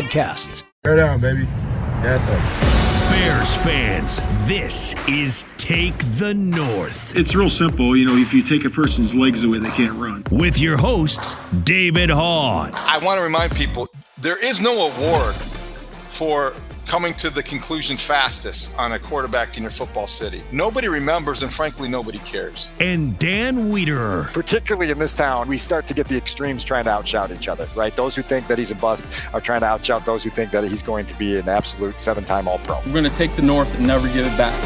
podcasts. Bear down, baby. Yes, sir. Bears fans, this is Take the North. It's real simple. You know, if you take a person's legs away, they can't run. With your hosts, David Haugh. I want to remind people there is no award for coming to the conclusion fastest on a quarterback in your football city. Nobody remembers, and frankly, nobody cares. And Dan Wiederer. Particularly in this town, we start to get the extremes trying to outshout each other, right? Those who think that he's a bust are trying to outshout those who think that he's going to be an absolute seven time All Pro. We're going to take the North and never give it back.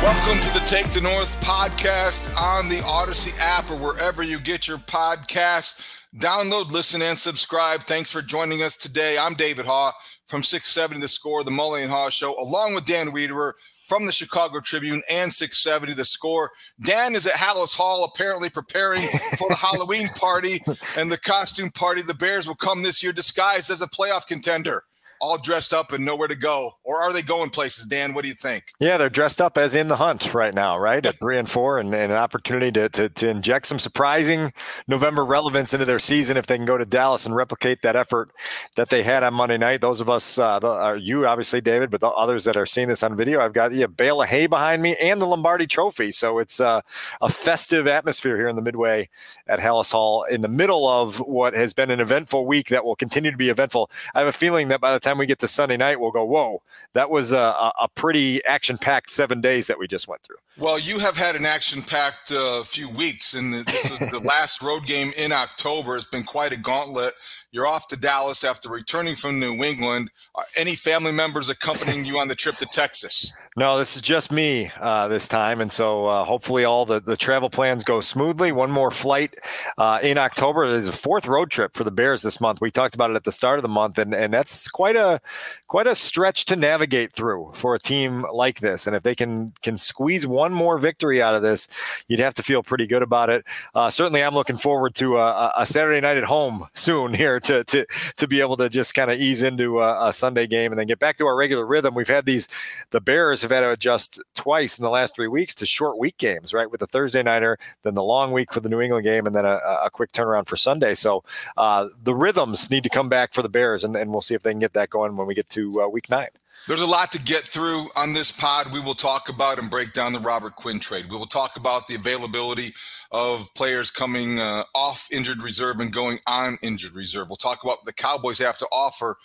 Welcome to the Take the North podcast on the Audacy app or wherever you get your podcasts. Download, listen, and subscribe. Thanks for joining us today. I'm David Haugh from 670 The Score, the Mully and Haugh Show, along with Dan Wiederer from the Chicago Tribune and 670 The Score. Dan is at Halas Hall, apparently preparing for the Halloween party and the costume party. The Bears will come this year disguised as a playoff contender all dressed up and nowhere to go? Or are they going places, Dan? What do you think? Yeah, they're dressed up as in the hunt right now, right? At three and four, and, and an opportunity to, to, to, inject some surprising November relevance into their season if they can go to Dallas and replicate that effort that they had on Monday night. Those of us, uh, the, uh, you obviously, David, but the others that are seeing this on video, I've got yeah, a bale of hay behind me and the Lombardi Trophy. So it's uh, a festive atmosphere here in the Midway at Halas Hall in the middle of what has been an eventful week that will continue to be eventful. I have a feeling that by the time we get to Sunday night, we'll go, whoa, that was a, a pretty action packed seven days that we just went through. Well, you have had an action packed uh, few weeks, and this is the last road game in October. It's been quite a gauntlet. You're off to Dallas after returning from New England. Are any family members accompanying you on the trip to Texas? No, this is just me uh, this time, and so uh, hopefully all the, the travel plans go smoothly. One more flight uh, in October. There's a fourth road trip for the Bears this month. We talked about it at the start of the month, and, and that's quite a quite a stretch to navigate through for a team like this. And if they can can squeeze one more victory out of this, you'd have to feel pretty good about it. Uh, certainly, I'm looking forward to a, a, Saturday night at home soon here to to to be able to just kind of ease into a, a Sunday game and then get back to our regular rhythm. We've had these the Bears have had to adjust twice in the last three weeks to short week games, right? With the Thursday nighter, then the long week for the New England game, and then a, a quick turnaround for Sunday. So uh, the rhythms need to come back for the Bears, and, and we'll see if they can get that going when we get to uh, week nine. There's a lot to get through on this pod. We will talk about and break down the Robert Quinn trade. We will talk about the availability of players coming uh, off injured reserve and going on injured reserve. We'll talk about what the Cowboys have to offer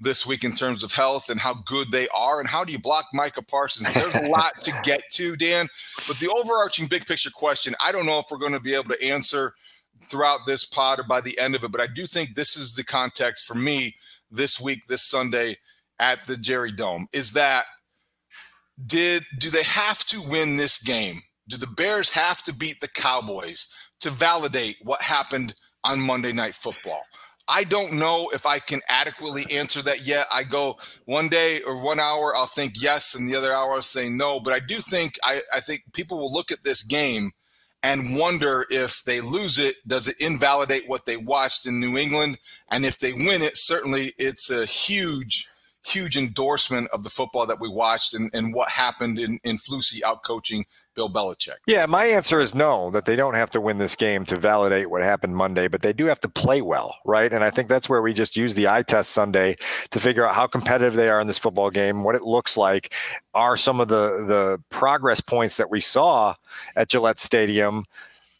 this week in terms of health and how good they are and how do you block Micah Parsons. There's a lot to get to, Dan. But the overarching big picture question, I don't know if we're going to be able to answer throughout this pod or by the end of it, but I do think this is the context for me this week, this Sunday at the Jerry Dome. Is that did do they have to win this game? Do the Bears have to beat the Cowboys to validate what happened on Monday Night Football? I don't know if I can adequately answer that yet. I go one day or one hour, I'll think yes, and the other hour I'll say no. But I do think I, I think people will look at this game and wonder if they lose it, does it invalidate what they watched in New England? And if they win it, certainly it's a huge, huge endorsement of the football that we watched and, and what happened in, in Flusy out coaching Bill Belichick? Yeah, my answer is no, that they don't have to win this game to validate what happened Monday, but they do have to play well, right? And I think that's where we just use the eye test Sunday to figure out how competitive they are in this football game, what it looks like, are some of the the progress points that we saw at Gillette Stadium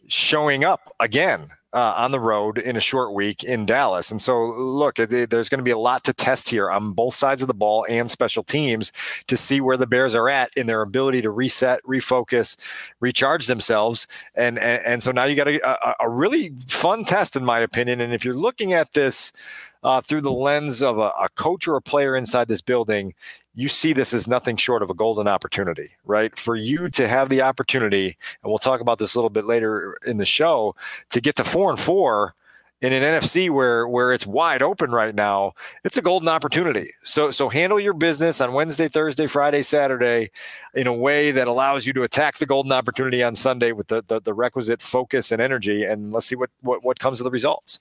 showing up again uh, on the road in a short week in Dallas. And so, look, it, there's going to be a lot to test here on both sides of the ball and special teams to see where the Bears are at in their ability to reset, refocus, recharge themselves. And and, and so now you got a, a, a really fun test, in my opinion. And if you're looking at this uh, through the lens of a, a coach or a player inside this building, you see this as nothing short of a golden opportunity, right? For you to have the opportunity, and we'll talk about this a little bit later in the show, to get to four and four in an NFC where where it's wide open right now, it's a golden opportunity. So so handle your business on Wednesday, Thursday, Friday, Saturday in a way that allows you to attack the golden opportunity on Sunday with the the, the requisite focus and energy and let's see what, what what comes of the results.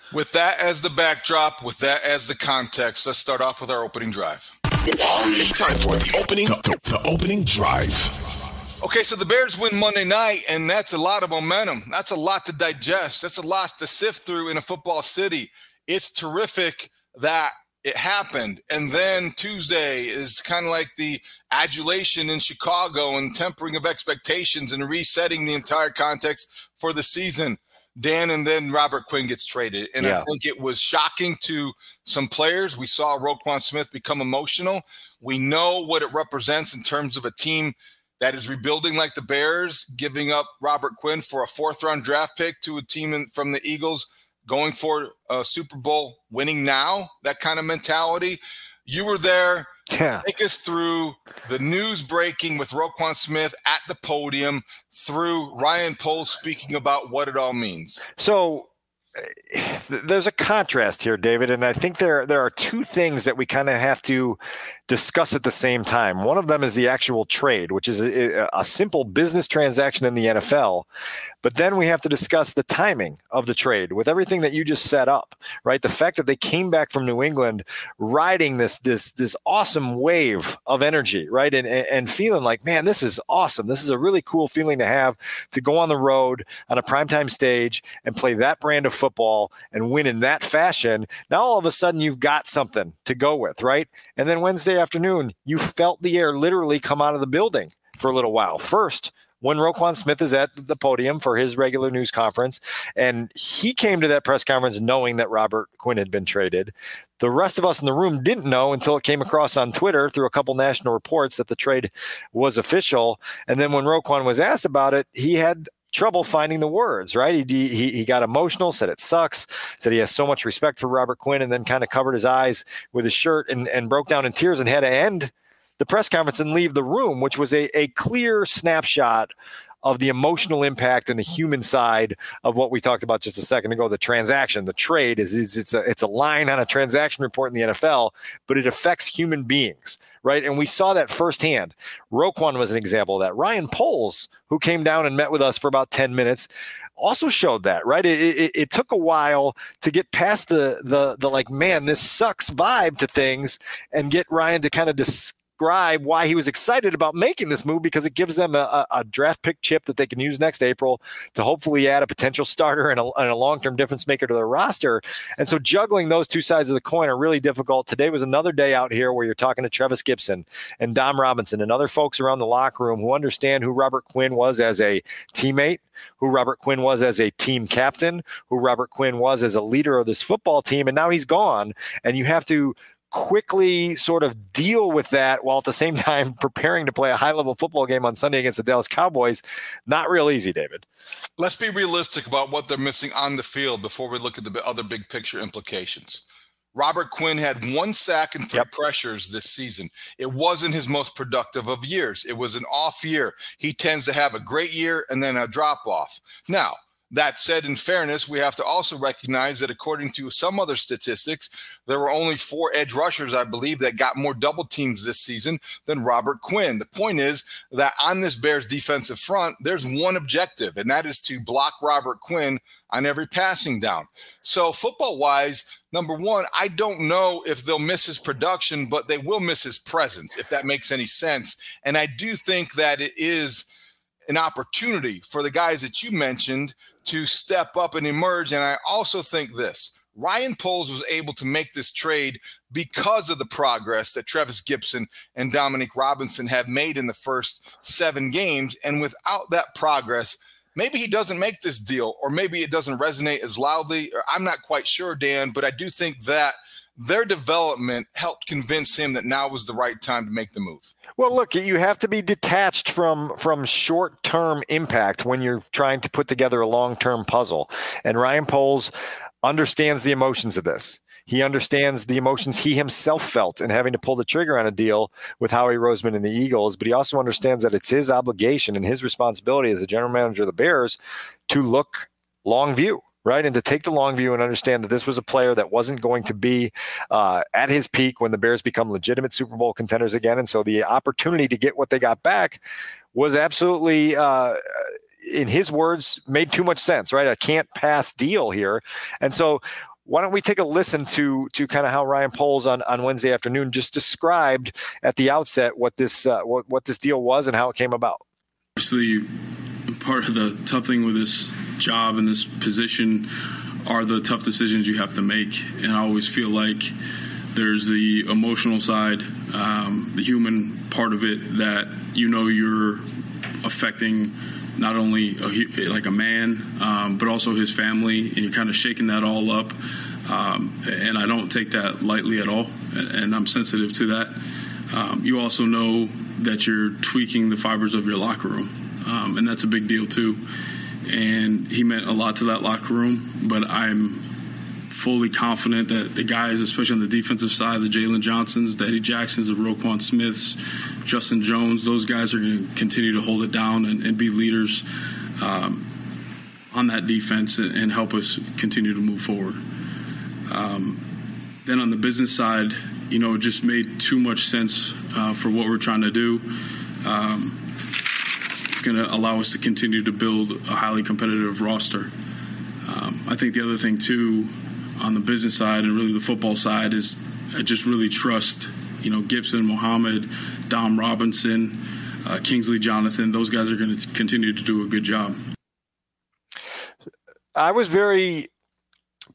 With that as the backdrop, with that as the context, let's start off with our opening drive. It's time for the opening, the, the opening drive. Okay, so the Bears win Monday night, and that's a lot of momentum. That's a lot to digest. That's a lot to sift through in a football city. It's terrific that it happened. And then Tuesday is kind of like the adulation in Chicago and tempering of expectations and resetting the entire context for the season. Dan, and then Robert Quinn gets traded. And yeah. I think it was shocking to some players. We saw Roquan Smith become emotional. We know what it represents in terms of a team that is rebuilding like the Bears, giving up Robert Quinn for a fourth round draft pick to a team in, from the Eagles going for a Super Bowl winning now, that kind of mentality. You were there. Yeah. Take us through the news breaking with Roquan Smith at the podium through Ryan Poles speaking about what it all means. So eh, there's a contrast here, David, and I think there there are two things that we kind of have to discuss at the same time. One of them is the actual trade, which is a, a, simple business transaction in the NFL. But then we have to discuss the timing of the trade with everything that you just set up, right? The fact that they came back from New England riding this this this awesome wave of energy, right? And and feeling like, man, this is awesome. This is a really cool feeling to have to go on the road on a primetime stage and play that brand of football and win in that fashion. Now all of a sudden you've got something to go with, right? And then Wednesday afternoon, you felt the air literally come out of the building for a little while. First, when Roquan Smith is at the podium for his regular news conference, and he came to that press conference knowing that Robert Quinn had been traded. The rest of us in the room didn't know until it came across on Twitter through a couple national reports that the trade was official. And then when Roquan was asked about it, he had trouble finding the words, right? He, he, he got emotional, said it sucks, said he has so much respect for Robert Quinn, and then kind of covered his eyes with his shirt and, and broke down in tears and had to end the press conference and leave the room, which was a, a clear snapshot of the emotional impact and the human side of what we talked about just a second ago. The transaction, the trade is, is it's a it's a line on a transaction report in the NFL, but it affects human beings, right? And we saw that firsthand. Roquan was an example of that. Ryan Poles, who came down and met with us for about 10 minutes, also showed that, right? It, it, it, took a while to get past the the the like, man, this sucks vibe to things, and get Ryan to kind of dis- describe why he was excited about making this move because it gives them a, a, draft pick chip that they can use next April to hopefully add a potential starter and a, a long term difference maker to their roster. And so juggling those two sides of the coin are really difficult. Today was another day out here where you're talking to Trevis Gipson and Dom Robinson and other folks around the locker room who understand who Robert Quinn was as a teammate, who Robert Quinn was as a team captain, who Robert Quinn was as a leader of this football team. And now he's gone. And you have to quickly sort of deal with that while at the same time preparing to play a high level football game on Sunday against the Dallas Cowboys. Not real easy, David. Let's be realistic about what they're missing on the field before we look at the other big picture implications. Robert Quinn had one sack and three yep. pressures this season. It wasn't his most productive of years. It was an off year. He tends to have a great year and then a drop off. Now, That said, in fairness, we have to also recognize that according to some other statistics, there were only four edge rushers, I believe, that got more double teams this season than Robert Quinn. The point is that on this Bears defensive front, there's one objective, and that is to block Robert Quinn on every passing down. So, football wise, number one, I don't know if they'll miss his production, but they will miss his presence, if that makes any sense. And I do think that it is an opportunity for the guys that you mentioned to step up and emerge. And I also think this Ryan Poles was able to make this trade because of the progress that Trevis Gipson and Dominique Robinson have made in the first seven games. And without that progress, maybe he doesn't make this deal, or maybe it doesn't resonate as loudly. Or I'm not quite sure, Dan, but I do think that their development helped convince him that now was the right time to make the move. Well, look, you have to be detached from from short-term impact when you're trying to put together a long-term puzzle. And Ryan Poles understands the emotions of this. He understands the emotions he himself felt in having to pull the trigger on a deal with Howie Roseman and the Eagles, but he also understands that it's his obligation and his responsibility as the general manager of the Bears to look long view right? And to take the long view and understand that this was a player that wasn't going to be uh, at his peak when the Bears become legitimate Super Bowl contenders again. And so the opportunity to get what they got back was absolutely. Uh, in his words, made too much sense, right? A can't pass deal here. And so why don't we take a listen to to kind of how Ryan Poles on, on Wednesday afternoon just described at the outset what this uh, what, what this deal was and how it came about. Obviously, part of the tough thing with this job and this position are the tough decisions you have to make. And I always feel like there's the emotional side, um, the human part of it that you know you're affecting not only a, like a man, um, but also his family, and you're kind of shaking that all up. Um, and I don't take that lightly at all, and I'm sensitive to that. Um, you also know that you're tweaking the fibers of your locker room, um, and that's a big deal too and he meant a lot to that locker room. But I'm fully confident that the guys, especially on the defensive side, the Jaylon Johnsons, the Eddie Jacksons, the Roquan Smiths, Justin Jones, those guys are going to continue to hold it down and, and be leaders um, on that defense and, and, help us continue to move forward. Um, then on the business side, you know, it just made too much sense uh, for what we're trying to do. Um, going to allow us to continue to build a highly competitive roster. Um, I think the other thing too, on the business side and really the football side, is I just really trust you know Gipson, Muhammad, Dom Robinson, uh, Kingsley Jonathan. Those guys are going to continue to do a good job. I was very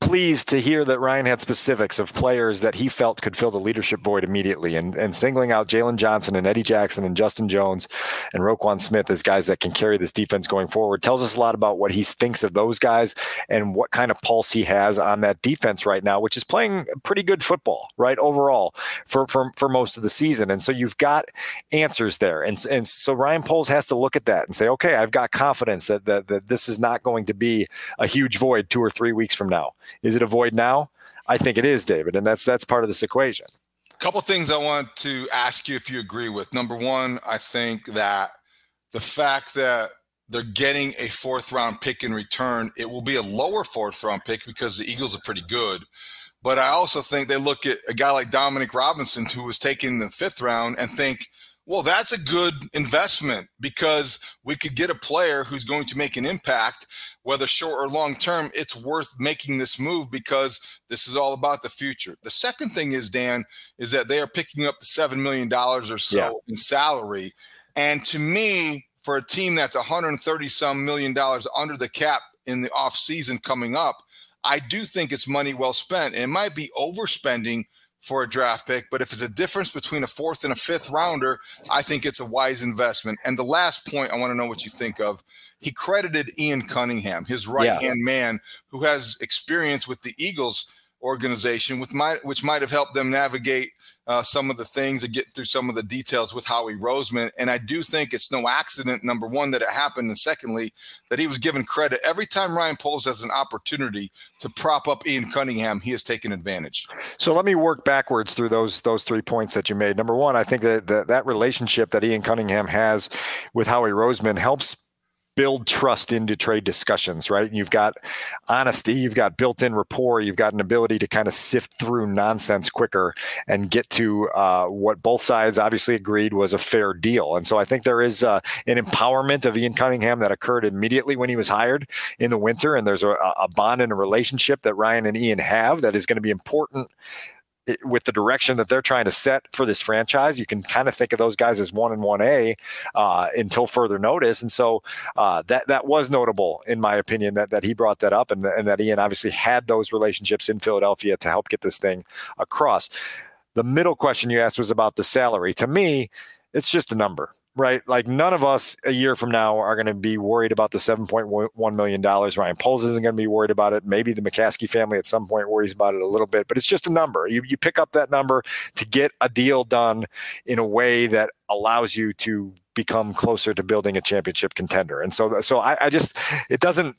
pleased to hear that Ryan had specifics of players that he felt could fill the leadership void immediately, and and singling out Jaylon Johnson and Eddie Jackson and Justin Jones and Roquan Smith as guys that can carry this defense going forward tells us a lot about what he thinks of those guys and what kind of pulse he has on that defense right now, which is playing pretty good football, right overall for for for most of the season. And so you've got answers there, and and so Ryan Poles has to look at that and say, okay, I've got confidence that that, that this is not going to be a huge void two or three weeks from now. Is it a void now? I think it is, David, and that's that's part of this equation. A couple things I want to ask you if you agree with. Number one, I think that the fact that they're getting a fourth round pick in return, it will be a lower fourth round pick because the Eagles are pretty good. But I also think they look at a guy like Dominic Robinson, who was taken in the fifth round, and think, well, that's a good investment because we could get a player who's going to make an impact, whether short or long term. It's worth making this move because this is all about the future. The second thing is, Dan, is that they are picking up the $7 million or so yeah. in salary. And to me, for a team that's 130 some million dollars under the cap in the off season coming up, I do think it's money well spent. And it might be overspending for a draft pick. But if it's a difference between a fourth and a fifth rounder, I think it's a wise investment. And the last point I want to know what you think of. He credited Ian Cunningham, his right hand yeah. man, who has experience with the Eagles organization, which might which might have helped them navigate uh, some of the things and get through some of the details with Howie Roseman. And I do think it's no accident, number one, that it happened, and secondly, that he was given credit. Every time Ryan Poles has an opportunity to prop up Ian Cunningham, he has taken advantage. So let me work backwards through those those three points that you made. Number one, I think that that, that relationship that Ian Cunningham has with Howie Roseman helps build trust into trade discussions, right? You've got honesty, you've got built-in rapport, you've got an ability to kind of sift through nonsense quicker and get to uh, what both sides obviously agreed was a fair deal. And so I think there is uh, an empowerment of Ian Cunningham that occurred immediately when he was hired in the winter, and there's a, a bond and a relationship that Ryan and Ian have that is going to be important with the direction that they're trying to set for this franchise, you can kind of think of those guys as one and one A uh, until further notice. And so uh, that that was notable, in my opinion, that that he brought that up, and, and that Ian obviously had those relationships in Philadelphia to help get this thing across. The middle question you asked was about the salary. To me, it's just a number right? Like none of us a year from now are going to be worried about the $7.1 million. Ryan Poles isn't going to be worried about it. Maybe the McCaskey family at some point worries about it a little bit, but it's just a number. You, you pick up that number to get a deal done in a way that allows you to become closer to building a championship contender. And so, so I, I just, it doesn't,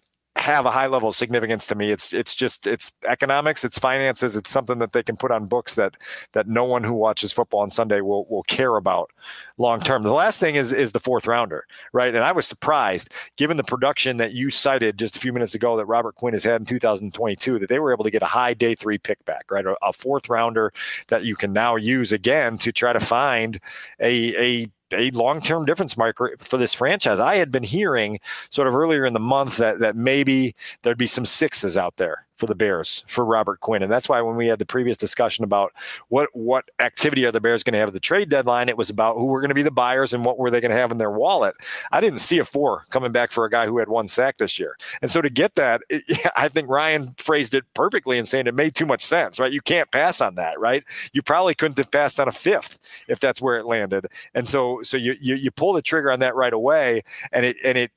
have a high level of significance to me. It's it's just it's economics, it's finances, it's something that they can put on books that that no one who watches football on Sunday will will care about long term. The last thing is is the fourth rounder, right? And I was surprised given the production that you cited just a few minutes ago that Robert Quinn has had in 2022 that they were able to get a high day 3 pick back, right? A, a fourth rounder that you can now use again to try to find a a a long-term difference maker for this franchise. I had been hearing sort of earlier in the month that that maybe there'd be some sixes out there for the Bears for Robert Quinn, and that's why when we had the previous discussion about what what activity are the Bears going to have at the trade deadline, it was about who were going to be the buyers and what were they going to have in their wallet. I didn't see a four coming back for a guy who had one sack this year, and so to get that, it, I think Ryan phrased it perfectly in saying it made too much sense. Right, you can't pass on that. Right, you probably couldn't have passed on a fifth if that's where it landed, and so so you you, you pull the trigger on that right away, and it and it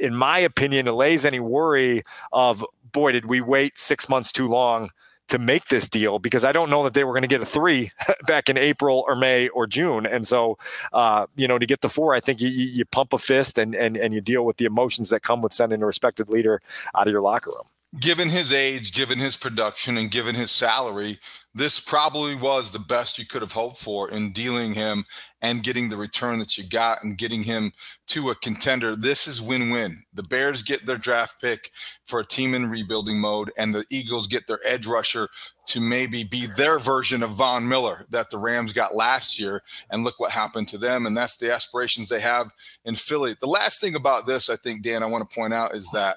in my opinion, allays any worry of boy, did we wait six months too long to make this deal because I don't know that they were going to get a three back in April or May or June. And so, uh, you know, to get the four, I think you, you pump a fist and, and, and you deal with the emotions that come with sending a respected leader out of your locker room. Given his age, given his production, and given his salary, this probably was the best you could have hoped for in dealing him and getting the return that you got and getting him to a contender. This is win-win. The Bears get their draft pick for a team in rebuilding mode, and the Eagles get their edge rusher to maybe be their version of Von Miller that the Rams got last year. And look what happened to them. And that's the aspirations they have in Philly. The last thing about this, I think, Dan, I want to point out is that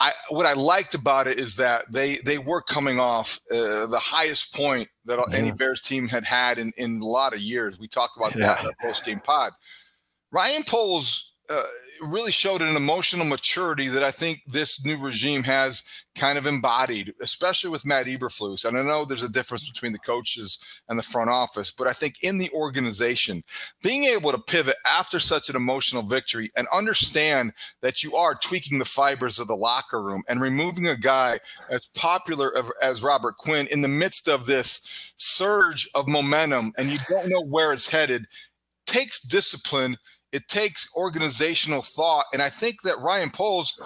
I what I liked about it is that they they were coming off uh, the highest point that yeah. any Bears team had had in in a lot of years. We talked about yeah. that in our post game pod. Ryan Poles uh, really showed an emotional maturity that I think this new regime has kind of embodied, especially with Matt Eberflus. And I know there's a difference between the coaches and the front office, but I think in the organization, being able to pivot after such an emotional victory and understand that you are tweaking the fibers of the locker room and removing a guy as popular as Robert Quinn in the midst of this surge of momentum and you don't know where it's headed takes discipline it takes organizational thought. And I think that Ryan Poles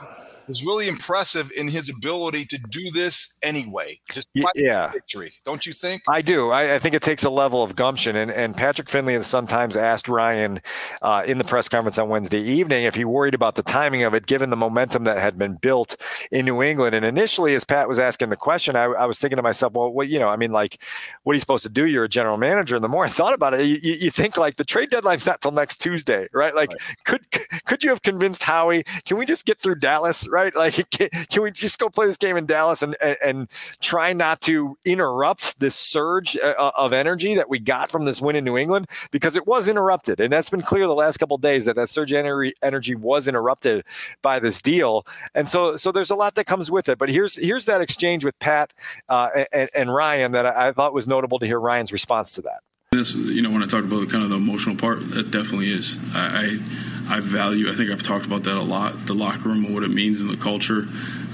was really impressive in his ability to do this anyway, despite yeah. victory. Don't you think? I do. I, I, think it takes a level of gumption. And, and Patrick Finley and the Sun Times asked Ryan uh, in the press conference on Wednesday evening if he worried about the timing of it, given the momentum that had been built in New England. And initially, as Pat was asking the question, I, I was thinking to myself, well, what, you know, I mean, like, what are you supposed to do? You're a general manager. And the more I thought about it, you, you think like the trade deadline's not till next Tuesday, right? Like, right. could could you have convinced Howie? Can we just get through Dallas, right? Like, can, can, we just go play this game in Dallas and, and, and try not to interrupt this surge uh, uh, of energy that we got from this win in New England? Because it was interrupted. And that's been clear the last couple days that that surge energy, energy was interrupted by this deal. And so, so there's a lot that comes with it. But here's, here's that exchange with Pat uh, and, and, Ryan that I, I thought was notable to hear Ryan's response to that. This, you know, when I talk about kind of the emotional part, that definitely is. I, I, I value. I think I've talked about that a lot. The locker room and what it means in the culture,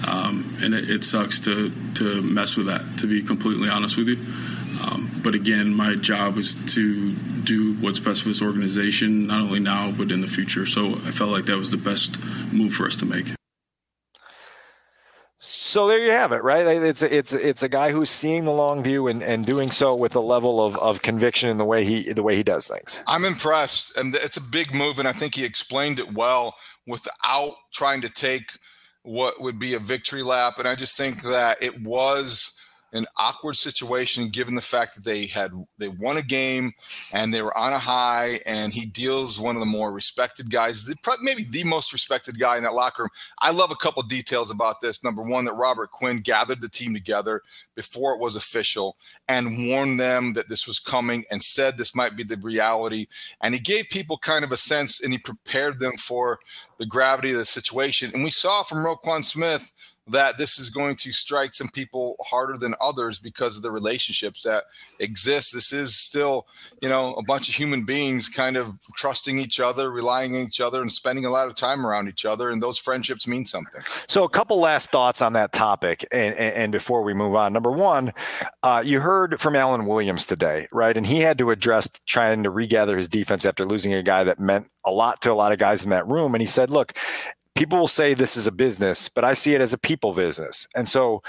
um, and it, it, sucks to to mess with that. To be completely honest with you, um, but again, my job is to do what's best for this organization, not only now but in the future. So I felt like that was the best move for us to make. So there you have it, right? It's a, it's it's a guy who's seeing the long view and, and doing so with a level of, of conviction in the way he the way he does things. I'm impressed, and it's a big move, and I think he explained it well without trying to take what would be a victory lap. And I just think that it was an awkward situation given the fact that they had they won a game and they were on a high and he deals one of the more respected guys maybe the most respected guy in that locker room. I love a couple details about this. Number one that robert quinn gathered the team together before it was official and warned them that this was coming and said this might be the reality. And he gave people kind of a sense and he prepared them for the gravity of the situation. And we saw from roquan smith that this is going to strike some people harder than others because of the relationships that exist. This is still, you know, a bunch of human beings kind of trusting each other, relying on each other, and spending a lot of time around each other. And those friendships mean something. So, a couple last thoughts on that topic, and, and before we move on. Number one, uh, you heard from Alan Williams today, right? And he had to address trying to regather his defense after losing a guy that meant a lot to a lot of guys in that room. And he said, look, people will say this is a business, but I see it as a people business. And so,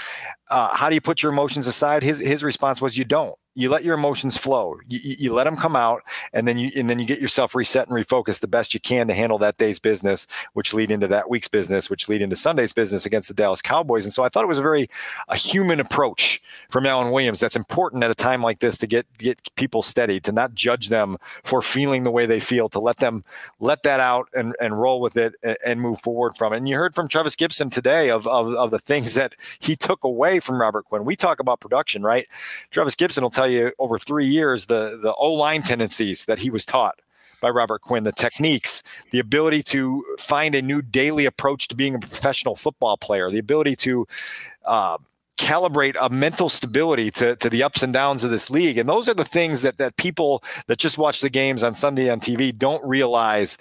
uh, how do you put your emotions aside? His his response was, "You don't you let your emotions flow. You, you, let them come out, and then you and then you get yourself reset and refocused the best you can to handle that day's business, which lead into that week's business, which lead into Sunday's business against the Dallas Cowboys. And so I thought it was a very a human approach from Alan Williams. That's important at a time like this to get get people steady, to not judge them for feeling the way they feel, to let them let that out and, and roll with it and, and move forward from it. And you heard from Travis Gipson today of, of of the things that he took away from Robert Quinn. We talk about production, right? Travis Gipson will tell you over three years the the O line tendencies that he was taught by Robert Quinn, the techniques, the ability to find a new daily approach to being a professional football player, the ability to uh, calibrate a mental stability to, to the ups and downs of this league. And those are the things that, that people that just watch the games on Sunday on TV don't realize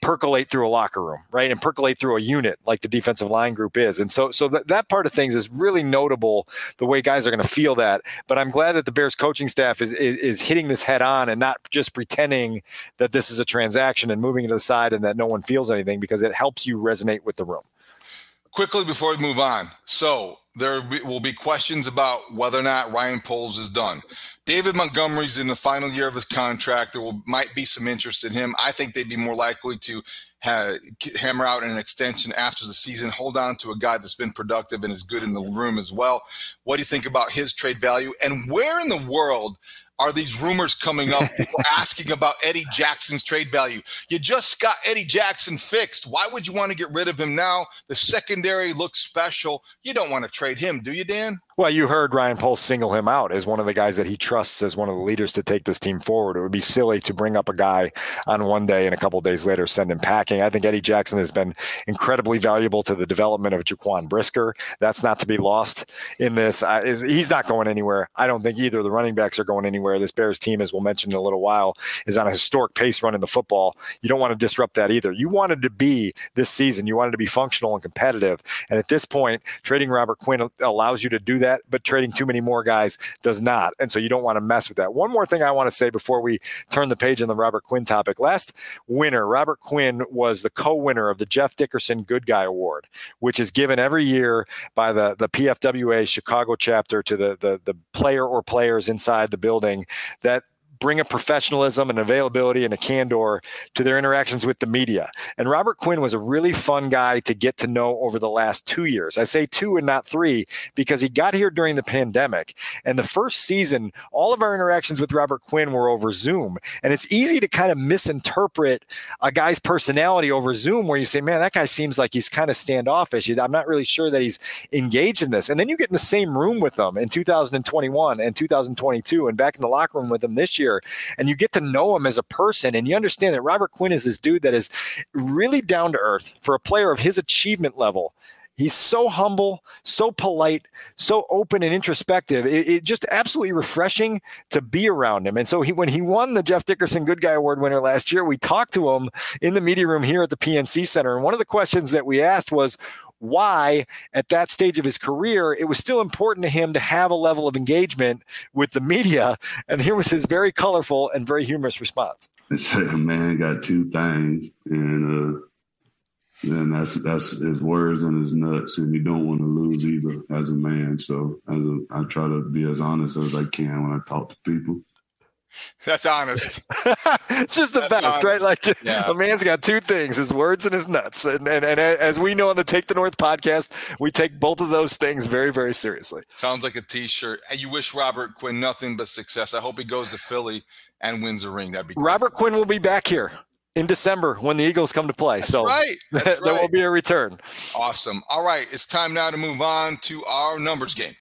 percolate through a locker room, right? And percolate through a unit like the defensive line group is. And so, so that, that part of things is really notable the way guys are going to feel that. But I'm glad that the Bears coaching staff is, is, is hitting this head on and not just pretending that this is a transaction and moving it to the side and that no one feels anything because it helps you resonate with the room. Quickly before we move on. So there will be questions about whether or not Ryan Poles is done. David Montgomery's in the final year of his contract. There will, might be some interest in him. I think they'd be more likely to have, hammer out an extension after the season, hold on to a guy that's been productive and is good in the room as well. What do you think about his trade value? And where in the world – are these rumors coming up asking about Eddie Jackson's trade value? You just got Eddie Jackson fixed. Why would you want to get rid of him now? The secondary looks special. You don't want to trade him, do you, Dan? Well, you heard Ryan Poles single him out as one of the guys that he trusts as one of the leaders to take this team forward. It would be silly to bring up a guy on one day and a couple days later send him packing. I think Eddie Jackson has been incredibly valuable to the development of Jaquan Brisker. That's not to be lost in this. Uh, he's not going anywhere. I don't think either the running backs are going anywhere. This Bears team, as we'll mention in a little while, is on a historic pace running the football. You don't want to disrupt that either. You wanted to be this season. You wanted to be functional and competitive. And at this point, trading Robert Quinn allows you to do that but trading too many more guys does not. And so you don't want to mess with that. One more thing I want to say before we turn the page on the Robert Quinn topic. Last winter, Robert Quinn was the co-winner of the Jeff Dickerson Good Guy Award, which is given every year by the, the PFWA Chicago chapter to the, the, the player or players inside the building that bring a professionalism and availability and a candor to their interactions with the media. And Robert Quinn was a really fun guy to get to know over the last two years. I say two and not three because he got here during the pandemic. And the first season, all of our interactions with Robert Quinn were over Zoom. And it's easy to kind of misinterpret a guy's personality over Zoom where you say, man, that guy seems like he's kind of standoffish. I'm not really sure that he's engaged in this. And then you get in the same room with them in 2021 and 2022 and back in the locker room with them this year and you get to know him as a person and you understand that Robert Quinn is this dude that is really down to earth for a player of his achievement level. He's so humble, so polite, so open and introspective. It, it, just absolutely refreshing to be around him. And so he, when he won the Jeff Dickerson Good Guy Award winner last year, we talked to him in the media room here at the PNC Center. And one of the questions that we asked was, why at that stage of his career it was still important to him to have a level of engagement with the media. And here was his very colorful and very humorous response. Man got two things. And uh then that's that's his words and his nuts. And you don't want to lose either as a man. So as a, i try to be as honest as i can when i talk to people That's honest. it's just the That's best, right? Like Yeah. a man's got two things: his words and his nuts. And, and and as we know on the Take the North podcast, we take both of those things very, very seriously. Sounds like a T-shirt. And you wish Robert Quinn nothing but success. I hope he goes to Philly and wins a ring. That'd be great. Robert Quinn will be back here in December when the Eagles come to play. so right. That's there will be a return. Awesome. All right, it's time now to move on to our numbers game.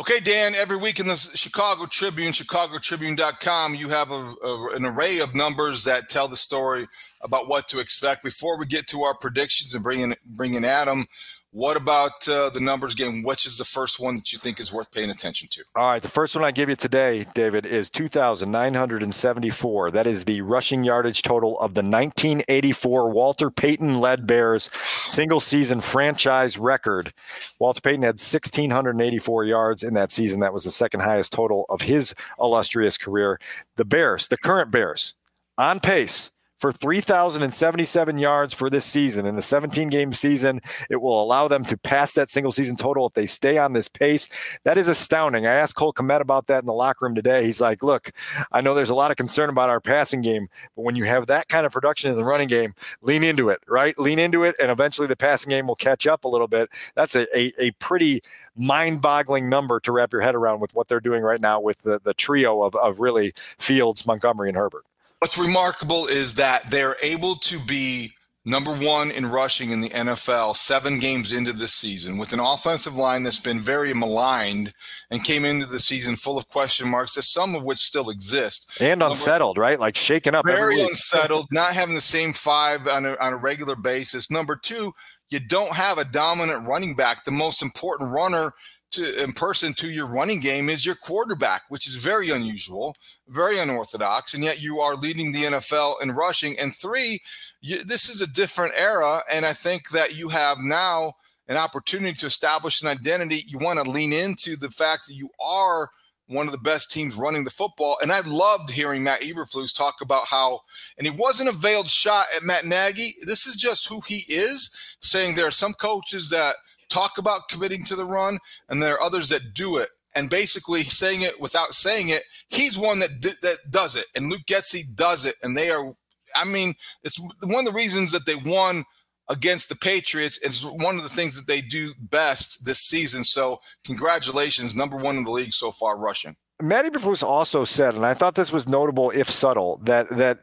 Okay, Dan, every week in the Chicago Tribune, chicagotribune.com, you have a, a- an array of numbers that tell the story about what to expect. Before we get to our predictions and bring in, bring in Adam, what about uh, the numbers game? Which is the first one that you think is worth paying attention to? All right, the first one I give you today, David, is 2,974. That is the rushing yardage total of the 1984 Walter Payton led Bears single season franchise record. Walter Payton had 1,684 yards in that season. That was the second highest total of his illustrious career. The Bears, the current Bears, on pace for 3,077 yards for this season. In the 17 game season, it will allow them to pass that single season total if they stay on this pace. That is astounding. I asked Cole Kmet about that in the locker room today. He's like, Look, I know there's a lot of concern about our passing game, but when you have that kind of production in the running game, lean into it, right? Lean into it, and eventually the passing game will catch up a little bit. That's a, a, a pretty mind boggling number to wrap your head around with what they're doing right now with the, the trio of, of really Fields, Montgomery, and Herbert. What's remarkable is that they're able to be number one in rushing in the NFL seven games into the season with an offensive line that's been very maligned and came into the season full of question marks, that some of which still exist. And unsettled, right? Like shaken up. Very unsettled, not having the same five on a, on a regular basis. Number two, you don't have a dominant running back. The most important runner to in person to your running game is your quarterback, which is very unusual, very unorthodox, and yet you are leading the NFL in rushing. And three, you, this is a different era, and I think that you have now an opportunity to establish an identity. You want to lean into the fact that you are one of the best teams running the football. And I loved hearing Matt Eberflus talk about how, and he wasn't a veiled shot at Matt Nagy. This is just who he is, saying there are some coaches that talk about committing to the run, and there are others that do it. And basically saying it without saying it, he's one that d- that does it, and Luke Getsy does it, and they are. I mean, it's one of the reasons that they won against the Patriots. It's one of the things that they do best this season. So, congratulations, number one in the league so far, rushing. Matty Eberflus also said, and I thought this was notable if subtle, that that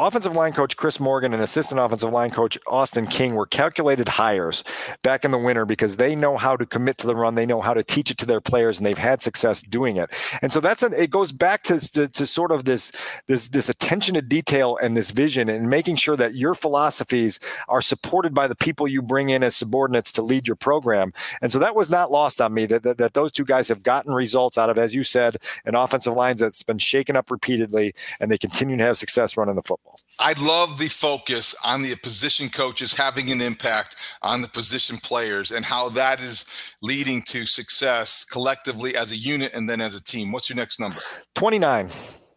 offensive line coach Chris Morgan and assistant offensive line coach Austin King were calculated hires back in the winter because they know how to commit to the run, they know how to teach it to their players, and they've had success doing it. And so that's an, it goes back to, to to sort of this this this attention to detail and this vision and making sure that your philosophies are supported by the people you bring in as subordinates to lead your program. And so that was not lost on me that that, that those two guys have gotten results out of, as you said, an offensive lines that's been shaken up repeatedly, and they continue to have success running the football. I love the focus on the position coaches having an impact on the position players and how that is leading to success collectively as a unit and then as a team. What's your next number? 29.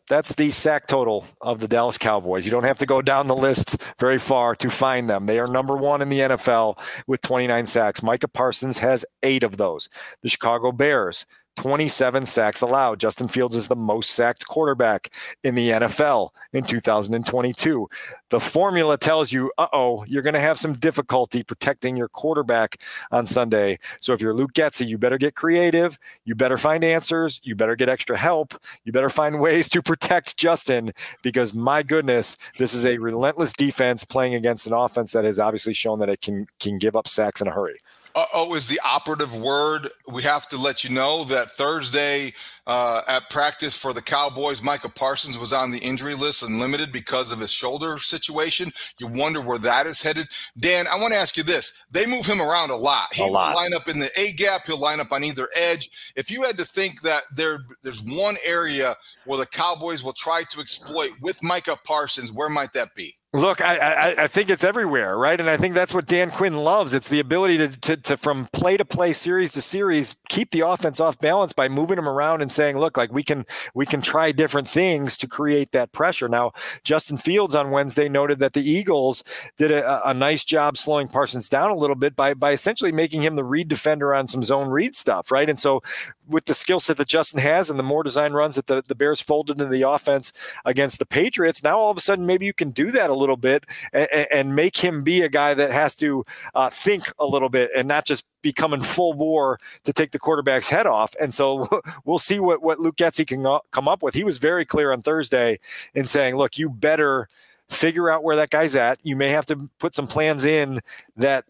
That's the sack total of the Dallas Cowboys. You don't have to go down the list very far to find them. They are number one in the NFL with 29 sacks. Micah Parsons has eight of those. The Chicago Bears, 27 sacks allowed. Justin Fields is the most sacked quarterback in the NFL in 2022. The formula tells you, uh oh, you're going to have some difficulty protecting your quarterback on Sunday. So if you're Luke Getsy, you better get creative. You better find answers. You better get extra help. You better find ways to protect Justin because my goodness, this is a relentless defense playing against an offense that has obviously shown that it can can give up sacks in a hurry. Oh is the operative word. We have to let you know that Thursday uh, at practice for the Cowboys, Micah Parsons was on the injury list and limited because of his shoulder situation. You wonder where that is headed. Dan, I want to ask you this. They move him around a lot. He A lot. line up in the A gap, he'll line up on either edge. If you had to think that there there's one area where the Cowboys will try to exploit with Micah Parsons, where might that be? Look, I, I, I think it's everywhere, right? And I think that's what Dan Quinn loves. It's the ability to, to, to from play to play, series to series, keep the offense off balance by moving them around and saying, look, like we can we can try different things to create that pressure. Now, Justin Fields on Wednesday noted that the Eagles did a, a nice job slowing Parsons down a little bit by by essentially making him the read defender on some zone read stuff, right? And so with the skill set that Justin has and the more design runs that the, the Bears folded into the offense against the Patriots, now all of a sudden maybe you can do that a little bit and, and make him be a guy that has to uh, think a little bit and not just be coming full bore to take the quarterback's head off. And so we'll see what, what Luke Getsy can come up with. He was very clear on Thursday in saying, look, you better figure out where that guy's at. You may have to put some plans in that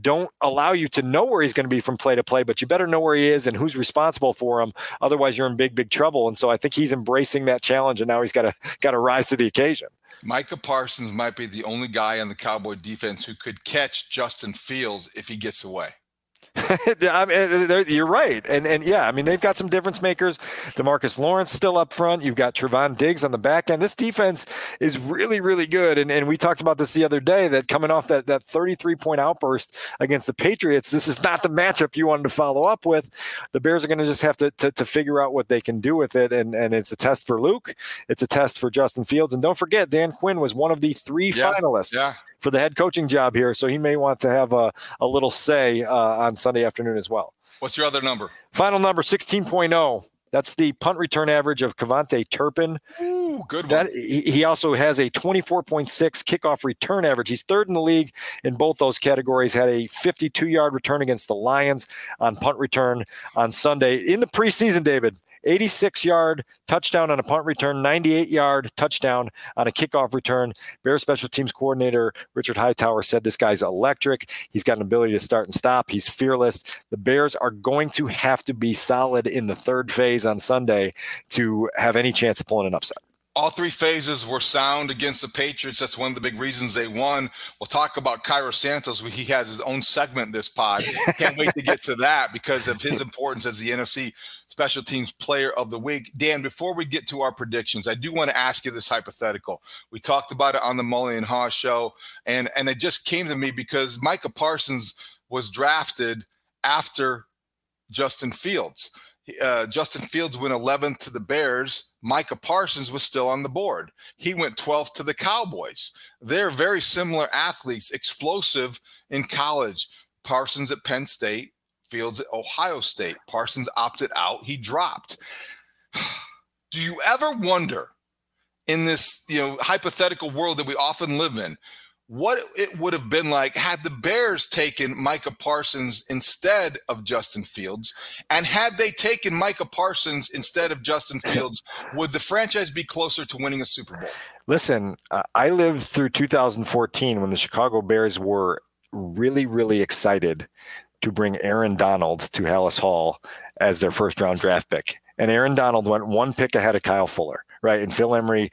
don't allow you to know where he's going to be from play to play, but you better know where he is and who's responsible for him. Otherwise, you're in big, big trouble. And so I think he's embracing that challenge, and now he's got to got to rise to the occasion. Micah Parsons might be the only guy on the Cowboy defense who could catch Justin Fields if he gets away. I mean, you're right, and and yeah, I mean they've got some difference makers. Demarcus Lawrence still up front. You've got Trevon Diggs on the back end. This defense is really really good, and and we talked about this the other day that coming off that that 33 point outburst against the Patriots, this is not the matchup you wanted to follow up with. The Bears are going to just have to, to to figure out what they can do with it, and and it's a test for Luke, it's a test for Justin Fields, and don't forget Dan Quinn was one of the three yeah, finalists. Yeah for the head coaching job here. So he may want to have a, a little say uh, on Sunday afternoon as well. What's your other number? Final number 16.0. That's the punt return average of KaVontae Turpin. Ooh, good one. That, he also has a 24.6 kickoff return average. He's third in the league in both those categories. Had a 52 yard return against the Lions on punt return on Sunday. In the preseason, David, 86 yard touchdown on a punt return, 98 yard touchdown on a kickoff return. Bears special teams coordinator Richard Hightower said this guy's electric. He's got an ability to start and stop. He's fearless. The Bears are going to have to be solid in the third phase on Sunday to have any chance of pulling an upset. All three phases were sound against the Patriots. That's one of the big reasons they won. We'll talk about Cairo Santos. He has his own segment this pod. Can't wait to get to that because of his importance as the NFC Special Teams Player of the Week. Dan, before we get to our predictions, I do want to ask you this hypothetical. We talked about it on the Mully and Haugh show, and and it just came to me because Micah Parsons was drafted after Justin Fields. Uh, Justin Fields went 11th to the Bears. Micah Parsons was still on the board. He went 12th to the Cowboys. They're very similar athletes, explosive in college. Parsons at Penn State, Fields at Ohio State. Parsons opted out. He dropped. Do you ever wonder in this, you know, hypothetical world that we often live in, what it would have been like had the Bears taken Micah Parsons instead of Justin Fields? And had they taken Micah Parsons instead of Justin Fields, would the franchise be closer to winning a Super Bowl? Listen, uh, I lived through 2014 when the Chicago Bears were really, really excited to bring Aaron Donald to Halas Hall as their first round draft pick. And Aaron Donald went one pick ahead of Kyle Fuller right? And Phil Emery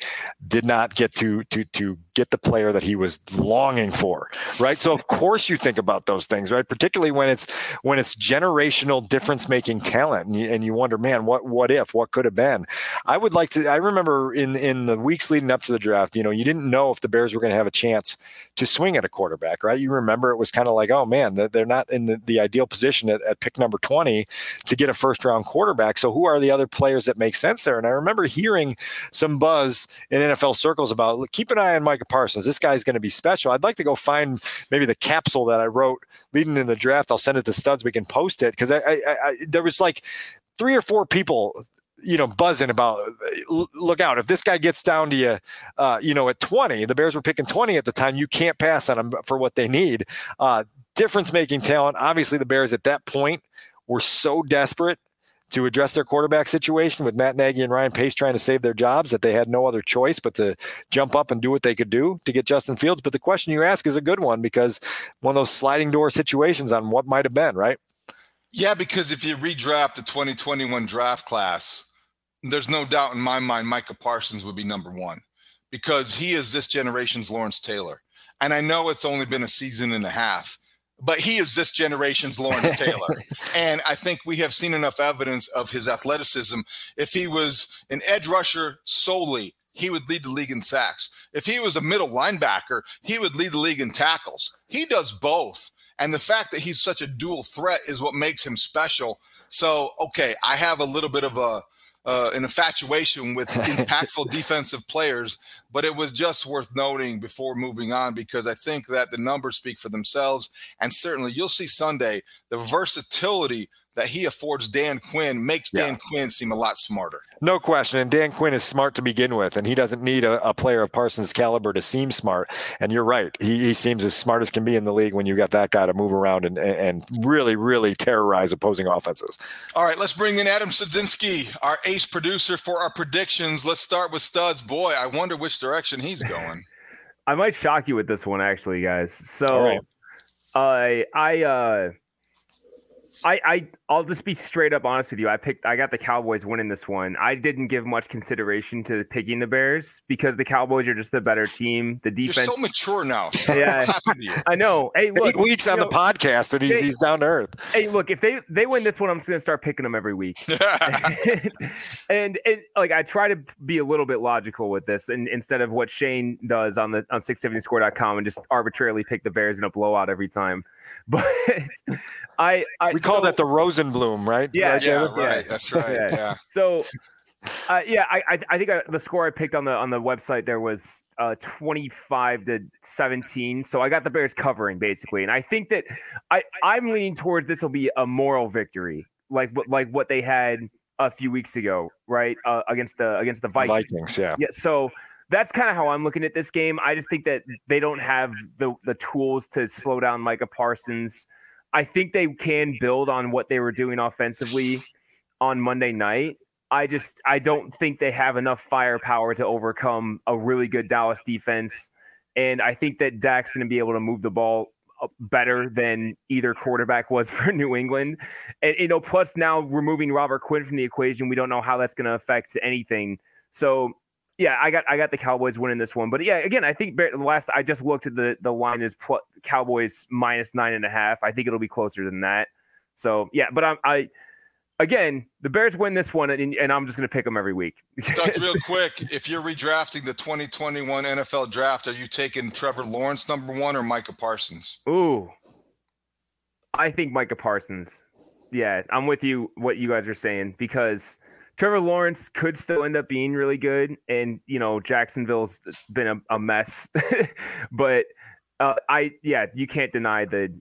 did not get to to to get the player that he was longing for, right? So of course you think about those things, right? Particularly when it's when it's generational difference making talent, and you, and you wonder, man, what what if, what could have been? I would like to. I remember in in the weeks leading up to the draft, you know, you didn't know if the Bears were going to have a chance to swing at a quarterback, right? You remember it was kind of like, oh man, they're not in the, the ideal position at, at pick number twenty to get a first round quarterback. So who are the other players that make sense there? And I remember hearing some buzz in NFL circles about keep an eye on Micah Parsons. This guy's going to be special. I'd like to go find maybe the capsule that I wrote leading in the draft. I'll send it to Studs. We can post it because I, I, I, there was like three or four people you know, buzzing about look out. If this guy gets down to you, uh, you know, at 20, the Bears were picking 20 at the time. You can't pass on them for what they need. Uh, difference making talent. Obviously, the Bears at that point were so desperate to address their quarterback situation with Matt Nagy and Ryan Pace trying to save their jobs that they had no other choice but to jump up and do what they could do to get Justin Fields. But the question you ask is a good one because one of those sliding door situations on what might have been, right? Yeah, because if you redraft the 2021 draft class, there's no doubt in my mind Micah Parsons would be number one because he is this generation's Lawrence Taylor. And I know it's only been a season and a half, but he is this generation's Lawrence Taylor. and I think we have seen enough evidence of his athleticism. If he was an edge rusher solely, he would lead the league in sacks. If he was a middle linebacker, he would lead the league in tackles. He does both. And the fact that he's such a dual threat is what makes him special. So, okay, I have a little bit of a uh, an infatuation with impactful defensive players, but it was just worth noting before moving on because I think that the numbers speak for themselves. And certainly you'll see Sunday the versatility that he affords Dan Quinn makes Dan Quinn seem a lot smarter. No question. And Dan Quinn is smart to begin with, and he doesn't need a, a player of Parsons' caliber to seem smart. And you're right. He, he, seems as smart as can be in the league when you've got that guy to move around and, and really, really terrorize opposing offenses. All right, let's bring in Adam Sadzinski, our ace producer for our predictions. Let's start with Studs. Boy, I wonder which direction he's going. I might shock you with this one, actually, guys. So, right. uh, I, uh, I, I I'll just be straight up honest with you. I picked I got the Cowboys winning this one. I didn't give much consideration to picking the Bears because the Cowboys are just the better team. The defense You're so mature now. Yeah, I know. Hey, look, eight weeks on know, the podcast and he's, hey, he's down to earth. Hey, look, if they they win this one, I'm just gonna start picking them every week. and, and like I try to be a little bit logical with this, and instead of what Shane does on the on 670score.com and just arbitrarily pick the Bears in a blowout every time. But I, I we call so, that the Rosenblum, right? Yeah, right, yeah, right. That's right. Yeah. yeah. So, uh, yeah, I, I, think I, the score I picked on the on the website there was uh, 25 to 17. So I got the Bears covering basically, and I think that I I'm leaning towards this will be a moral victory, like like what they had a few weeks ago, right? Uh, against the against the Vikings. Vikings, yeah. Yeah. So that's kind of how I'm looking at this game. I just think that they don't have the the tools to slow down Micah Parsons. I think they can build on what they were doing offensively on Monday night. I just I don't think they have enough firepower to overcome a really good Dallas defense. And I think that Dak's going to be able to move the ball uh, better than either quarterback was for New England. And you know, plus now removing Robert Quinn from the equation, we don't know how that's going to affect anything. So yeah, I got I got the Cowboys winning this one, but yeah, again, I think the last I just looked at the the line is pl- Cowboys minus nine and a half. I think it'll be closer than that. So yeah, but I'm I again the Bears win this one, and, and I'm just going to pick them every week. Stuck real quick. If you're redrafting the 2021 NFL draft, are you taking Trevor Lawrence number one or Micah Parsons? Ooh, I think Micah Parsons. Yeah, I'm with you. What you guys are saying because Trevor Lawrence could still end up being really good, and you know Jacksonville's been a, a mess, but uh, I yeah you can't deny the.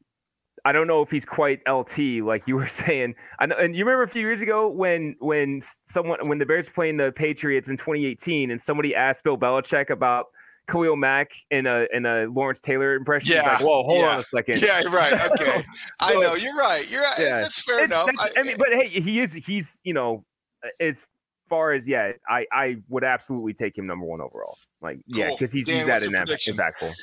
I don't know if he's quite LT like you were saying. I know, and you remember a few years ago when when someone when the Bears playing the Patriots in 2018, and somebody asked Bill Belichick about Khalil Mack in a in a Lawrence Taylor impression. Yeah. Like, Whoa, hold yeah. on a second. Yeah, right. Okay. so, I know. You're right. You're right. Yeah. That's fair enough. That's, I, I, mean, but hey, he is he's you know as far as yeah, I I would absolutely take him number one overall. Like cool. yeah, because he's, Dan, he's that impactful.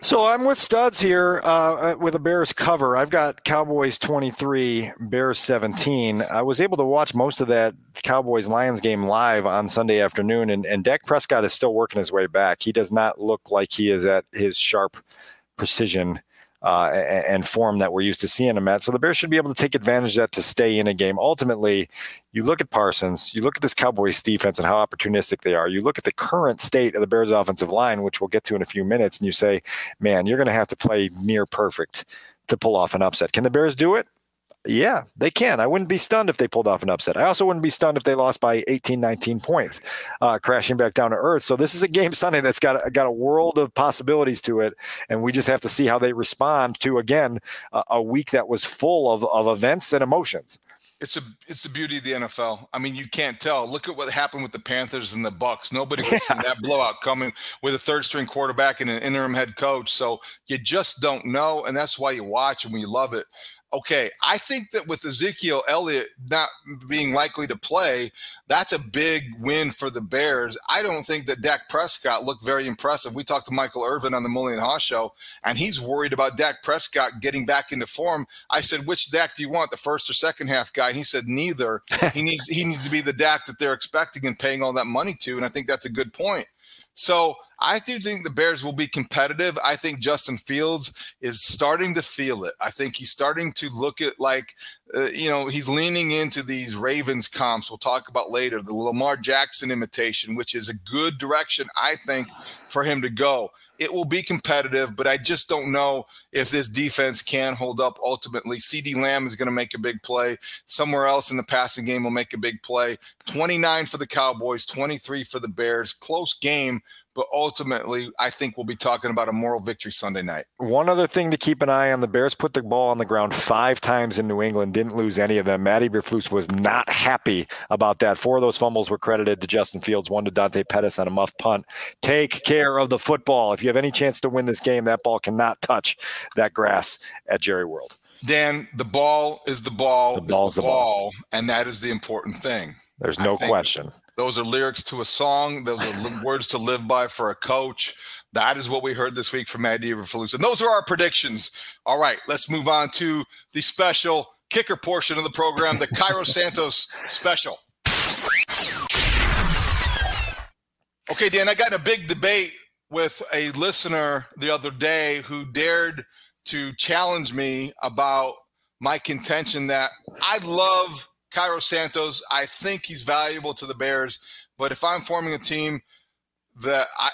So I'm with studs here uh, uh, with a Bears cover. I've got Cowboys 23, Bears 17. I was able to watch most of that Cowboys Lions game live on Sunday afternoon, and and Dak Prescott is still working his way back. He does not look like he is at his sharp precision uh, and form that we're used to seeing him at. So the Bears should be able to take advantage of that to stay in a game. Ultimately, you look at Parsons, you look at this Cowboys defense and how opportunistic they are. You look at the current state of the Bears offensive line, which we'll get to in a few minutes, and you say, man, you're going to have to play near perfect to pull off an upset. Can the Bears do it? Yeah, they can. I wouldn't be stunned if they pulled off an upset. I also wouldn't be stunned if they lost by 18, 19 points, uh, crashing back down to earth. So this is a game Sunday that's got got a world of possibilities to it, and we just have to see how they respond to again a, a week that was full of of events and emotions. It's a it's the beauty of the NFL. I mean, you can't tell. Look at what happened with the Panthers and the Bucks. Nobody was yeah. that blowout coming with a third string quarterback and an interim head coach. So you just don't know, and that's why you watch and we love it okay, I think that with Ezekiel Elliott not being likely to play, that's a big win for the Bears. I don't think that Dak Prescott looked very impressive. We talked to Michael Irvin on the Mully Haugh show, and he's worried about Dak Prescott getting back into form. I said, which Dak do you want, the first or second half guy? And he said, neither. he needs he needs to be the Dak that they're expecting and paying all that money to, and I think that's a good point. So I do think the Bears will be competitive. I think Justin Fields is starting to feel it. I think he's starting to look at like, uh, you know, he's leaning into these Ravens comps. We'll talk about later the Lamar Jackson imitation, which is a good direction, I think, for him to go. It will be competitive, but I just don't know if this defense can hold up ultimately. CeeDee Lamb is going to make a big play. Somewhere else in the passing game will make a big play. 29 for the Cowboys, 23 for the Bears. Close game, but ultimately, I think we'll be talking about a moral victory Sunday night. One other thing to keep an eye on: the Bears put the ball on the ground five times in New England, didn't lose any of them. Matt Eberflus was not happy about that. Four of those fumbles were credited to Justin Fields, one to Dante Pettis on a muff punt. Take care of the football. If you have any chance to win this game, that ball cannot touch that grass at Jerry World. Dan, the ball is the ball. The ball's the, the ball. ball, and that is the important thing. There's no question. Those are lyrics to a song. Those are words to live by for a coach. That is what we heard this week from Matt Eberflus. And those are our predictions. All right, let's move on to the special kicker portion of the program, the Cairo Santos special. Okay, Dan, I got a big debate with a listener the other day who dared to challenge me about my contention that I love Cairo Santos. I think he's valuable to the Bears, but if I'm forming a team that I,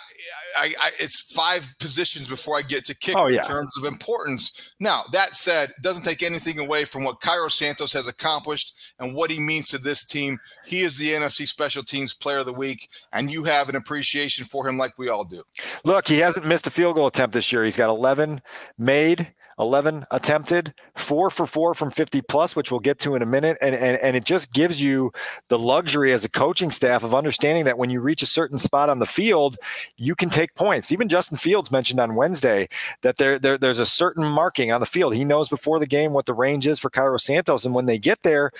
I, I it's five positions before I get to kick Oh, yeah. in terms of importance. Now, that said, it doesn't take anything away from what Cairo Santos has accomplished and what he means to this team. He is the NFC Special Teams Player of the Week, and you have an appreciation for him like we all do. Look, he hasn't missed a field goal attempt this year. He's got 11 made, 11 attempted, four for four from 50 plus, which we'll get to in a minute. And, and, and it just gives you the luxury as a coaching staff of understanding that when you reach a certain spot on the field, you can take points. Even Justin Fields mentioned on Wednesday that there, there there's a certain marking on the field. He knows before the game what the range is for Cairo Santos. And when they get there,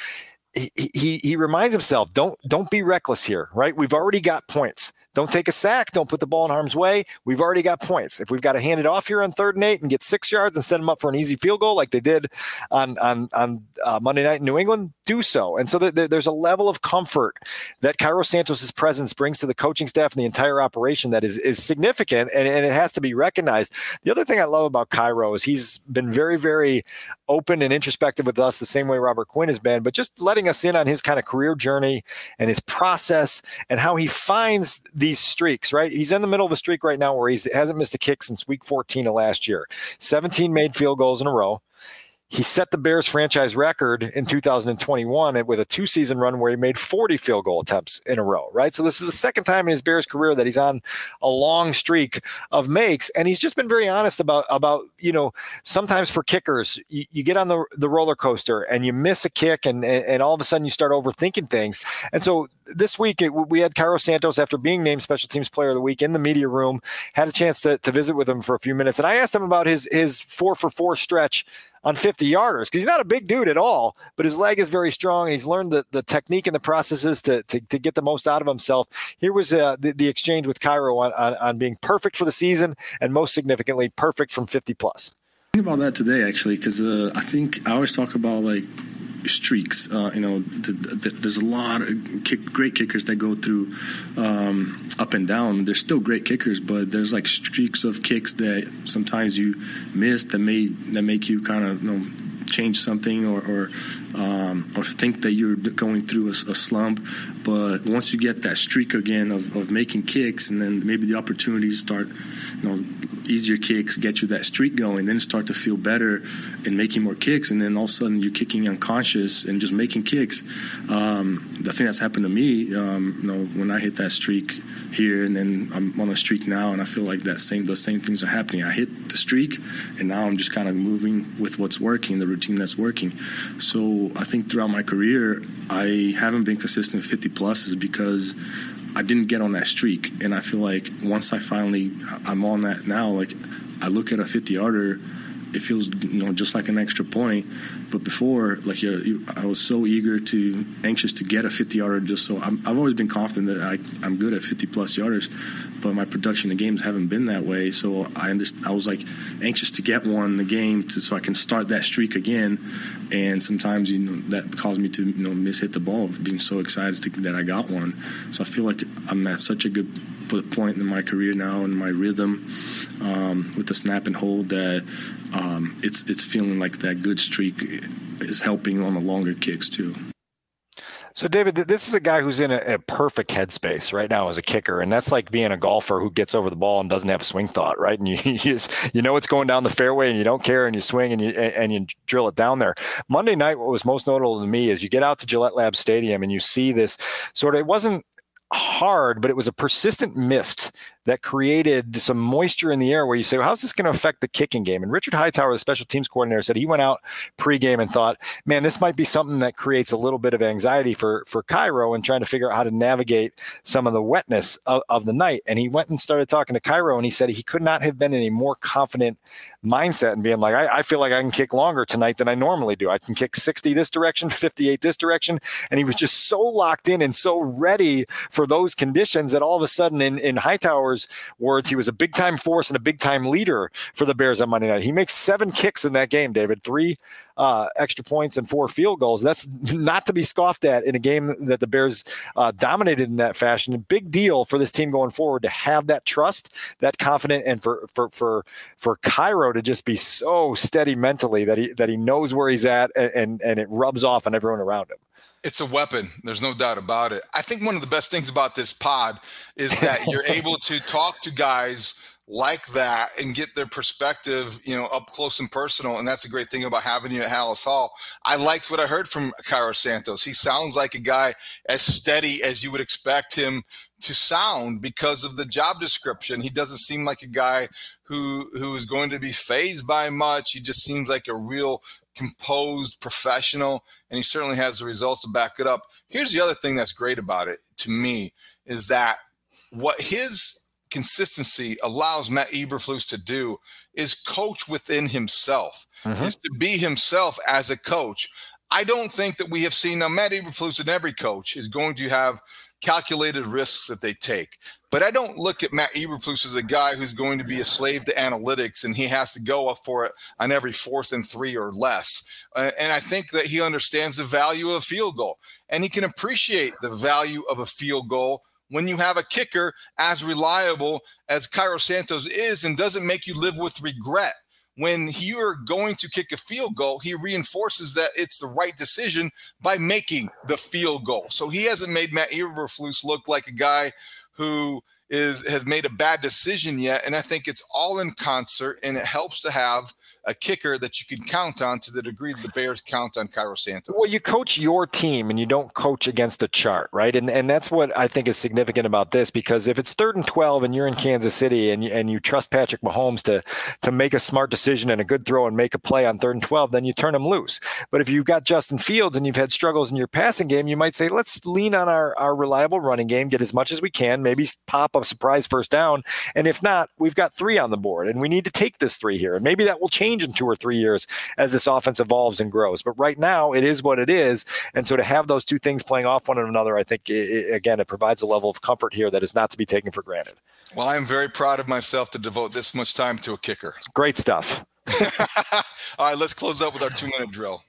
he, he, he reminds himself, don't don't be reckless here, right? We've already got points. Don't take a sack. Don't put the ball in harm's way. We've already got points. If we've got to hand it off here on third and eight and get six yards and set them up for an easy field goal like they did on on on uh, Monday night in New England, do so. And so th- th- there's a level of comfort that Cairo Santos' presence brings to the coaching staff and the entire operation that is is significant, and, and it has to be recognized. The other thing I love about Cairo is he's been very very open and introspective with us, the same way Robert Quinn has been, but just letting us in on his kind of career journey and his process and how he finds these streaks, right? He's in the middle of a streak right now where he hasn't missed a kick since week 14 of last year. 17 made field goals in a row. He set the Bears franchise record in 2021 with a two season run where he made 40 field goal attempts in a row, right? So this is the second time in his Bears career that he's on a long streak of makes. And he's just been very honest about, about you know, sometimes for kickers, you, you get on the, the roller coaster and you miss a kick and, and, and all of a sudden you start overthinking things. And so this week it, we had Cairo Santos after being named Special Teams Player of the Week in the media room, had a chance to, to visit with him for a few minutes. And I asked him about his, his four for four stretch on 50 yarders because he's not a big dude at all, but his leg is very strong. And he's learned the, the technique and the processes to, to, to get the most out of himself. Here was uh, the, the exchange with Cairo on, on, on being perfect for the season and most significantly, perfect from 50 plus. Think about that today, actually, because uh, I think I always talk about like streaks. Uh, you know, the, the, there's a lot of kick, great kickers that go through um, up and down. They're still great kickers, but there's like streaks of kicks that sometimes you miss that may that make you kind of you know change something or or, um, or think that you're going through a, a, slump. But once you get that streak again of, of making kicks, and then maybe the opportunities start, you know, easier kicks get you that streak going, then start to feel better in making more kicks, and then all of a sudden you're kicking unconscious and just making kicks. Um, I think that's happened to me. Um, you know, when I hit that streak here, and then I'm on a streak now, and I feel like that same those same things are happening. I hit the streak, and now I'm just kind of moving with what's working, the routine that's working. So I think throughout my career, I haven't been consistent 50 plus is because I didn't get on that streak, and I feel like once I finally I'm on that now, like I look at a 50 yarder, it feels you know just like an extra point. But before, like you, you, I was so eager to anxious to get a 50 yarder, just so i have always been confident that I, I'm good at 50 plus yarders. But my production in games haven't been that way, so I I was like anxious to get one in the game to, so I can start that streak again. And sometimes you know that caused me to you know miss hit the ball, being so excited to, that I got one. So I feel like I'm at such a good point in my career now and my rhythm um, with the snap and hold that um, it's it's feeling like that good streak is helping on the longer kicks too. So, David, this is a guy who's in a, a, perfect headspace right now as a kicker, and that's like being a golfer who gets over the ball and doesn't have a swing thought, right? And you you, just, you know it's going down the fairway, and you don't care, and you swing and you and you drill it down there. Monday night, what was most notable to me is you get out to Gillette Lab Stadium and you see this sort of. It wasn't hard, but it was a persistent mist that created some moisture in the air where you say, well, how's this going to affect the kicking game? And Richard Hightower, the special teams coordinator, said he went out pregame and thought, man, this might be something that creates a little bit of anxiety for, for Cairo and trying to figure out how to navigate some of the wetness of, of the night. And he went and started talking to Cairo and he said he could not have been in a more confident mindset and being like, I, I feel like I can kick longer tonight than I normally do. I can kick 60 this direction, 58 this direction. And he was just so locked in and so ready for those conditions that all of a sudden in, in Hightower words, he was a big time force and a big time leader for the Bears on Monday night. He makes seven kicks in that game, David, three uh, extra points and four field goals. That's not to be scoffed at in a game that the Bears uh, dominated in that fashion. A big deal for this team going forward to have that trust, that confidence, and for for for for Cairo to just be so steady mentally that he that he knows where he's at and and, and it rubs off on everyone around him. It's a weapon. There's no doubt about it. I think one of the best things about this pod is that you're able to talk to guys like that and get their perspective, you know, up close and personal. And that's a great thing about having you at Halas Hall. I liked what I heard from Cairo Santos. He sounds like a guy as steady as you would expect him to sound because of the job description. He doesn't seem like a guy who who is going to be phased by much. He just seems like a real composed professional, and he certainly has the results to back it up. Here's the other thing that's great about it to me is that what his consistency allows Matt Eberflus to do is coach within himself, mm-hmm. is to be himself as a coach. I don't think that we have seen now Matt Eberflus and every coach is going to have calculated risks that they take. But I don't look at Matt Eberflus as a guy who's going to be a slave to analytics and he has to go up for it on every fourth and three or less. Uh, and I think that he understands the value of a field goal and he can appreciate the value of a field goal when you have a kicker as reliable as Cairo Santos is and doesn't make you live with regret. When you're going to kick a field goal, he reinforces that it's the right decision by making the field goal. So he hasn't made Matt Eberflus look like a guy who is has made a bad decision yet. And I think it's all in concert, and it helps to have a kicker that you can count on to the degree that the Bears count on Cairo Santos. Well, you coach your team and you don't coach against a chart, right? And and that's what I think is significant about this because if it's third and 12 and you're in Kansas City and you, and you trust Patrick Mahomes to to make a smart decision and a good throw and make a play on third and 12, then you turn him loose. But if you've got Justin Fields and you've had struggles in your passing game, you might say, let's lean on our, our reliable running game, get as much as we can, maybe pop a surprise first down. And if not, we've got three on the board and we need to take this three here. And maybe that will change change in two or three years as this offense evolves and grows. But right now, it is what it is. And so to have those two things playing off one another, I think, it, again, it provides a level of comfort here that is not to be taken for granted. Well, I am very proud of myself to devote this much time to a kicker. Great stuff. All right, let's close up with our two minute drill.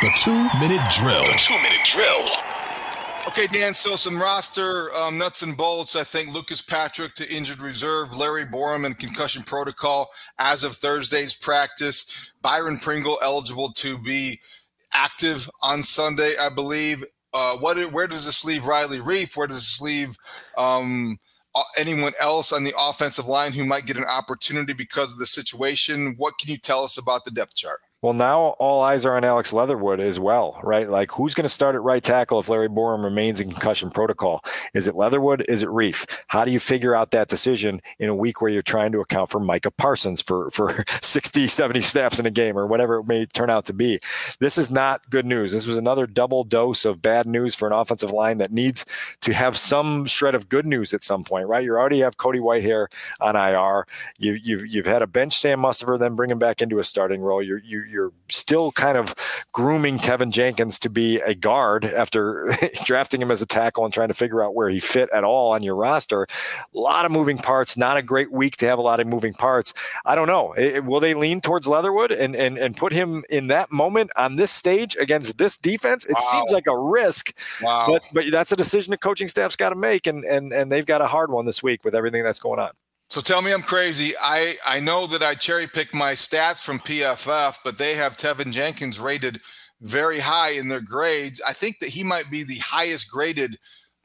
The two minute drill. The two minute drill. Okay, Dan. So some roster um, nuts and bolts. I think Lucas Patrick to injured reserve, Larry Borom and concussion protocol as of Thursday's practice. Byron Pringle eligible to be active on Sunday, I believe. Uh, what? Where does this leave Riley Reiff? Where does this leave um, anyone else on the offensive line who might get an opportunity because of the situation? What can you tell us about the depth chart? Well, now all eyes are on Alex Leatherwood as well, right? Like, who's going to start at right tackle if Larry Borom remains in concussion protocol? Is it Leatherwood? Is it Reiff? How do you figure out that decision in a week where you're trying to account for Micah Parsons for, for 60, 70 snaps in a game or whatever it may turn out to be? This is not good news. This was another double dose of bad news for an offensive line that needs to have some shred of good news at some point, right? You already have Cody Whitehair on IR. You, you've, you've had a bench Sam Mustipher, then bring him back into a starting role. You're, you you're still kind of grooming Teven Jenkins to be a guard after drafting him as a tackle and trying to figure out where he fit at all on your roster. A lot of moving parts. Not a great week to have a lot of moving parts. I don't know. It, will they lean towards Leatherwood and, and and put him in that moment on this stage against this defense? It wow. seems like a risk. Wow. But but that's a decision the coaching staff's got to make, and and and they've got a hard one this week with everything that's going on. So tell me I'm crazy. I, I know that I cherry picked my stats from PFF, but they have Teven Jenkins rated very high in their grades. I think that he might be the highest graded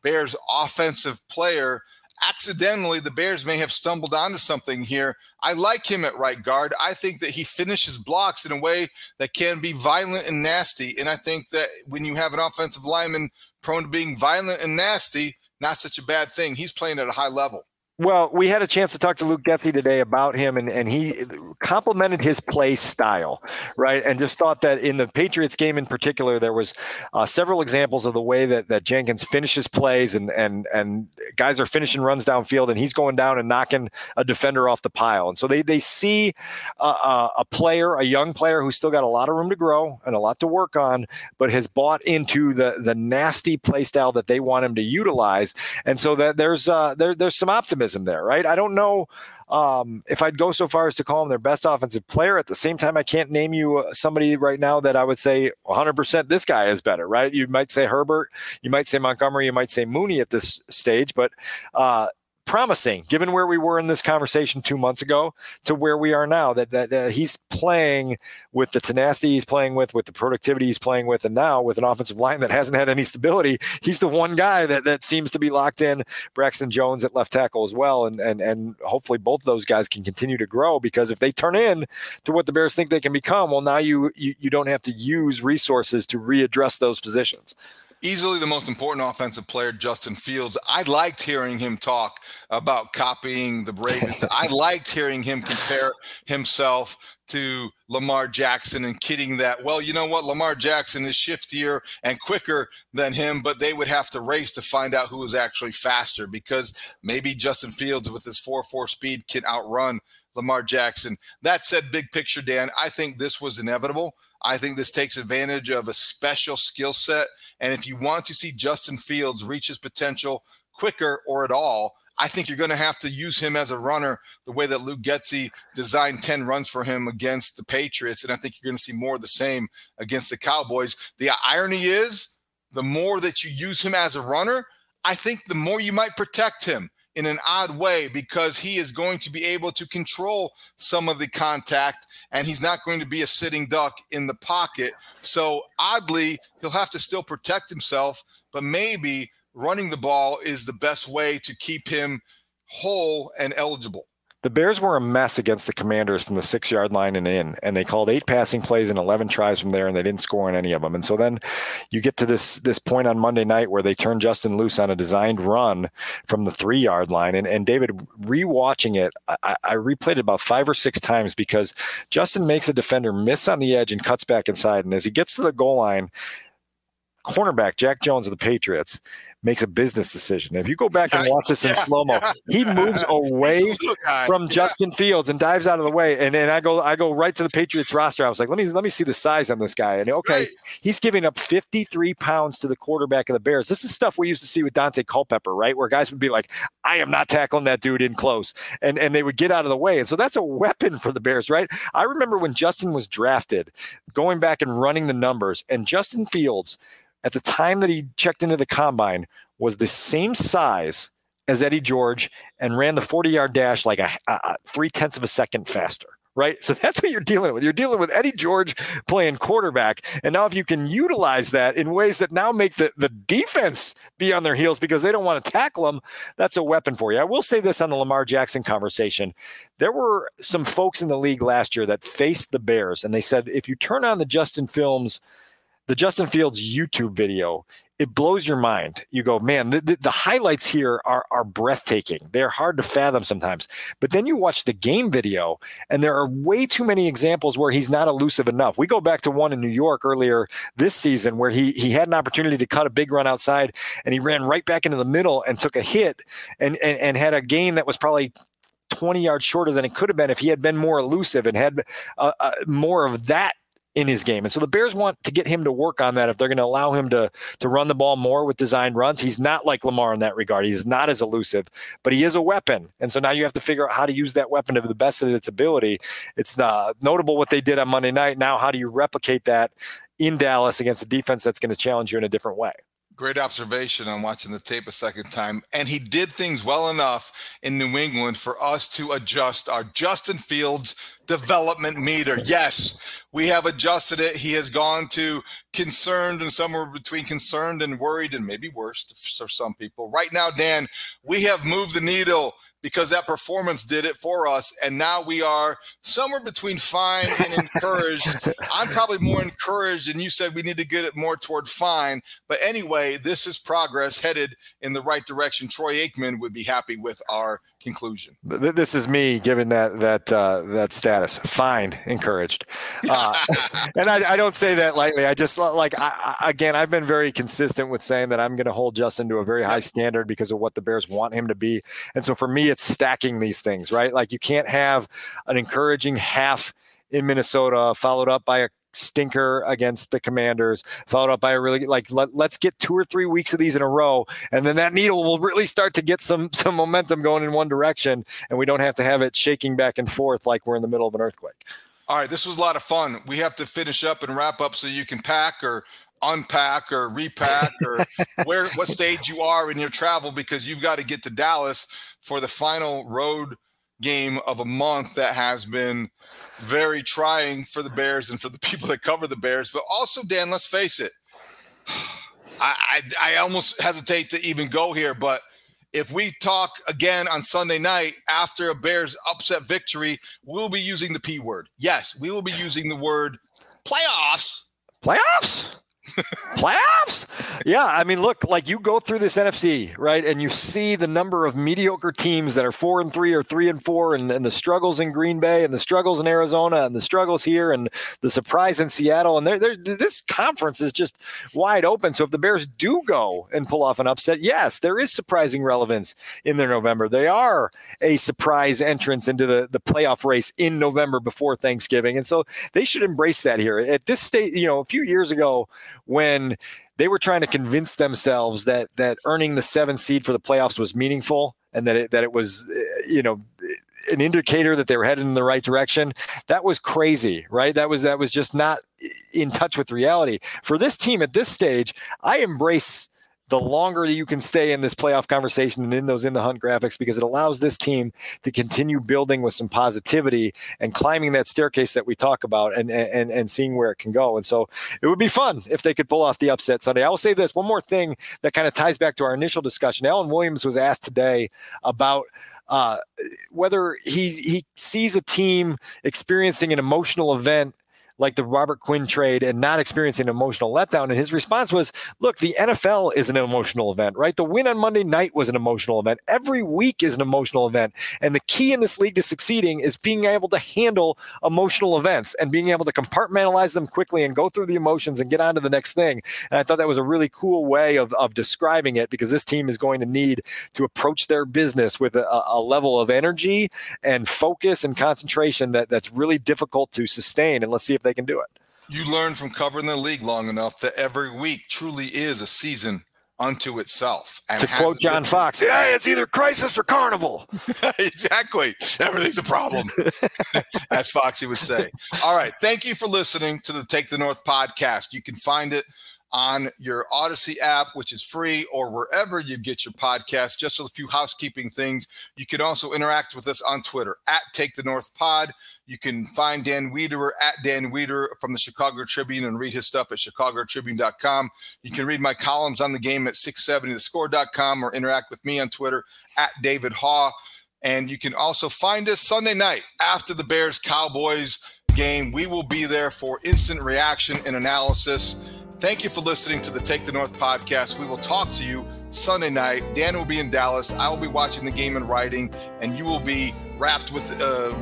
Bears offensive player. Accidentally, the Bears may have stumbled onto something here. I like him at right guard. I think that he finishes blocks in a way that can be violent and nasty. And I think that when you have an offensive lineman prone to being violent and nasty, not such a bad thing. He's playing at a high level. Well, we had a chance to talk to Luke Getsy today about him, and, and he complimented his play style, right? And just thought that in the Patriots game in particular, there was uh, several examples of the way that, that Jenkins finishes plays, and and and guys are finishing runs downfield, and he's going down and knocking a defender off the pile. And so they they see a, a player, a young player who's still got a lot of room to grow and a lot to work on, but has bought into the the nasty play style that they want him to utilize. And so that there's uh, there there's some optimism there, right? I don't know um, if I'd go so far as to call him their best offensive player. At the same time, I can't name you uh, somebody right now that I would say 100% this guy is better, right? You might say Herbert, you might say Montgomery, you might say Mooney at this stage, but uh, promising given where we were in this conversation two months ago to where we are now that, that, that he's playing with the tenacity he's playing with with the productivity he's playing with and now with an offensive line that hasn't had any stability he's the one guy that, that seems to be locked in. Braxton jones at left tackle as well and, and and hopefully both those guys can continue to grow because if they turn in to what the bears think they can become well now you you, you don't have to use resources to readdress those positions easily the most important offensive player, Justin Fields. I liked hearing him talk about copying the Ravens. I liked hearing him compare himself to Lamar Jackson and kidding that, well, you know what? Lamar Jackson is shiftier and quicker than him, but they would have to race to find out who is actually faster because maybe Justin Fields with his 4 4 speed can outrun Lamar Jackson. That said, big picture, Dan, I think this was inevitable. I think this takes advantage of a special skill set and if you want to see Justin Fields reach his potential quicker or at all, I think you're going to have to use him as a runner the way that Luke Getsy designed 10 runs for him against the Patriots. And I think you're going to see more of the same against the Cowboys. The irony is the more that you use him as a runner, I think the more you might protect him in an odd way because he is going to be able to control some of the contact and he's not going to be a sitting duck in the pocket. So, oddly, he'll have to still protect himself, but maybe running the ball is the best way to keep him whole and eligible the Bears were a mess against the Commanders from the six yard line and in, and they called eight passing plays and 11 tries from there, and they didn't score on any of them. And so then you get to this this point on Monday night where they turn Justin loose on a designed run from the three yard line. And, and David, rewatching it, I, I replayed it about five or six times because Justin makes a defender miss on the edge and cuts back inside. And as he gets to the goal line, cornerback Jack Jones of the Patriots makes a business decision. If you go back and watch this in slow mo, he moves away from Justin Fields and dives out of the way. And then I go, I go right to the Patriots roster. I was like, let me let me see the size on this guy. And okay, right. he's giving up 53 pounds to the quarterback of the Bears. This is stuff we used to see with Daunte Culpepper, right? Where guys would be like, I am not tackling that dude in close. And and they would get out of the way. And so that's a weapon for the Bears, right? I remember when Justin was drafted, going back and running the numbers, and Justin Fields at the time that he checked into the combine was the same size as Eddie George and ran the 40 yard dash like a, a, three tenths of a second faster. Right. So that's what you're dealing with. You're dealing with Eddie George playing quarterback. And now, if you can utilize that in ways that now make the, the defense be on their heels because they don't want to tackle them, that's a weapon for you. I will say this on the Lamar Jackson conversation. There were some folks in the league last year that faced the Bears, and they said if you turn on the Justin Films the Justin Fields YouTube video, it blows your mind. You go, man, the, the, highlights here are, are breathtaking. They're hard to fathom sometimes. But then you watch the game video, and there are way too many examples where he's not elusive enough. We go back to one in New York earlier this season where he he had an opportunity to cut a big run outside, and he ran right back into the middle and took a hit and, and, and had a gain that was probably 20 yards shorter than it could have been if he had been more elusive and had uh, uh, more of that in his game. And so the Bears want to get him to work on that if they're going to allow him to to run the ball more with designed runs. He's not like Lamar in that regard. He's not as elusive, but he is a weapon. And so now you have to figure out how to use that weapon to the best of its ability. It's uh, notable what they did on Monday night. Now, how do you replicate that in Dallas against a defense that's going to challenge you in a different way? Great observation on watching the tape a second time. And he did things well enough in New England for us to adjust our Justin Fields development meter. Yes, we have adjusted it. He has gone to concerned and somewhere between concerned and worried and maybe worse for some people. Right now, Dan, we have moved the needle because that performance did it for us. And now we are somewhere between fine and encouraged. I'm probably more encouraged, and you said we need to get it more toward fine. But anyway, this is progress headed in the right direction. Troy Aikman would be happy with our conclusion. This is me giving that that uh, that status. Fine, encouraged, uh, and I, I, don't say that lightly. I just like I, again, I've been very consistent with saying that I'm going to hold Justin to a very high standard because of what the Bears want him to be, and so for me, it's stacking these things. Right, like you can't have an encouraging half in Minnesota followed up by a stinker against the Commanders, followed up by a really like let, us get two or three weeks of these in a row, and then that needle will really start to get some some momentum going in one direction, and we don't have to have it shaking back and forth like we're in the middle of an earthquake. All right, this was a lot of fun. We have to finish up and wrap up so you can pack or unpack or repack or where what stage you are in your travel because you've got to get to Dallas for the final road game of a month that has been very trying for the Bears and for the people that cover the Bears. But also, Dan, let's face it, I, I, I almost hesitate to even go here, but if we talk again on Sunday night after a Bears upset victory, we'll be using the P word. Yes, we will be using the word playoffs. Playoffs? Playoffs? Yeah, I mean, look, like you go through this NFC, right, and you see the number of mediocre teams that are four and three or three and four, and, and the struggles in Green Bay, and the struggles in Arizona, and the struggles here, and the surprise in Seattle, and they're, they're, this conference is just wide open. So if the Bears do go and pull off an upset, yes, there is surprising relevance in their November. They are a surprise entrance into the the playoff race in November before Thanksgiving, and so they should embrace that here at this state. You know, a few years ago when they were trying to convince themselves that that earning the seventh seed for the playoffs was meaningful and that it, that it was eh, you know an indicator that they were headed in the right direction that was crazy right? That was that was just not in touch with reality. For this team at this stage i embrace the longer that you can stay in this playoff conversation and in those in the hunt graphics because it allows this team to continue building with some positivity and climbing that staircase that we talk about and and and seeing where it can go. And so it would be fun if they could pull off the upset Sunday. I will say this one more thing that kind of ties back to our initial discussion. Alan Williams was asked today about uh, whether he he sees a team experiencing an emotional event like the Robert Quinn trade and not experiencing an emotional letdown. And his response was, look, the NFL is an emotional event, right? The win on Monday night was an emotional event. Every week is an emotional event. And the key in this league to succeeding is being able to handle emotional events and being able to compartmentalize them quickly and go through the emotions and get on to the next thing. And I thought that was a really cool way of, of describing it because this team is going to need to approach their business with a, a level of energy and focus and concentration that, that's really difficult to sustain. And let's see if they can do it. You learn from covering the league long enough that every week truly is a season unto itself. And to quote John Fox, yeah, it's either crisis or carnival. exactly. Everything's a problem, as Foxy would say. All right. Thank you for listening to the Take the North podcast. You can find it on your Audacy app, which is free, or wherever you get your podcast. Just a few housekeeping things. You can also interact with us on Twitter at Take the North Pod. You can find Dan Wiederer at Dan Weeder from the Chicago Tribune and read his stuff at chicagotribune.com. You can read my columns on the game at 670thescore.com or interact with me on Twitter at David Haugh. And you can also find us Sunday night after the Bears Cowboys game. We will be there for instant reaction and analysis. Thank you for listening to the Take the North podcast. We will talk to you Sunday night. Dan will be in Dallas. I will be watching the game and writing, and you will be wrapped with uh,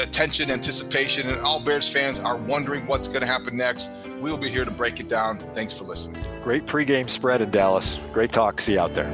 attention, anticipation, and all Bears fans are wondering what's going to happen next. We'll be here to break it down. Thanks for listening. Great pregame spread in Dallas. Great talk. See you out there.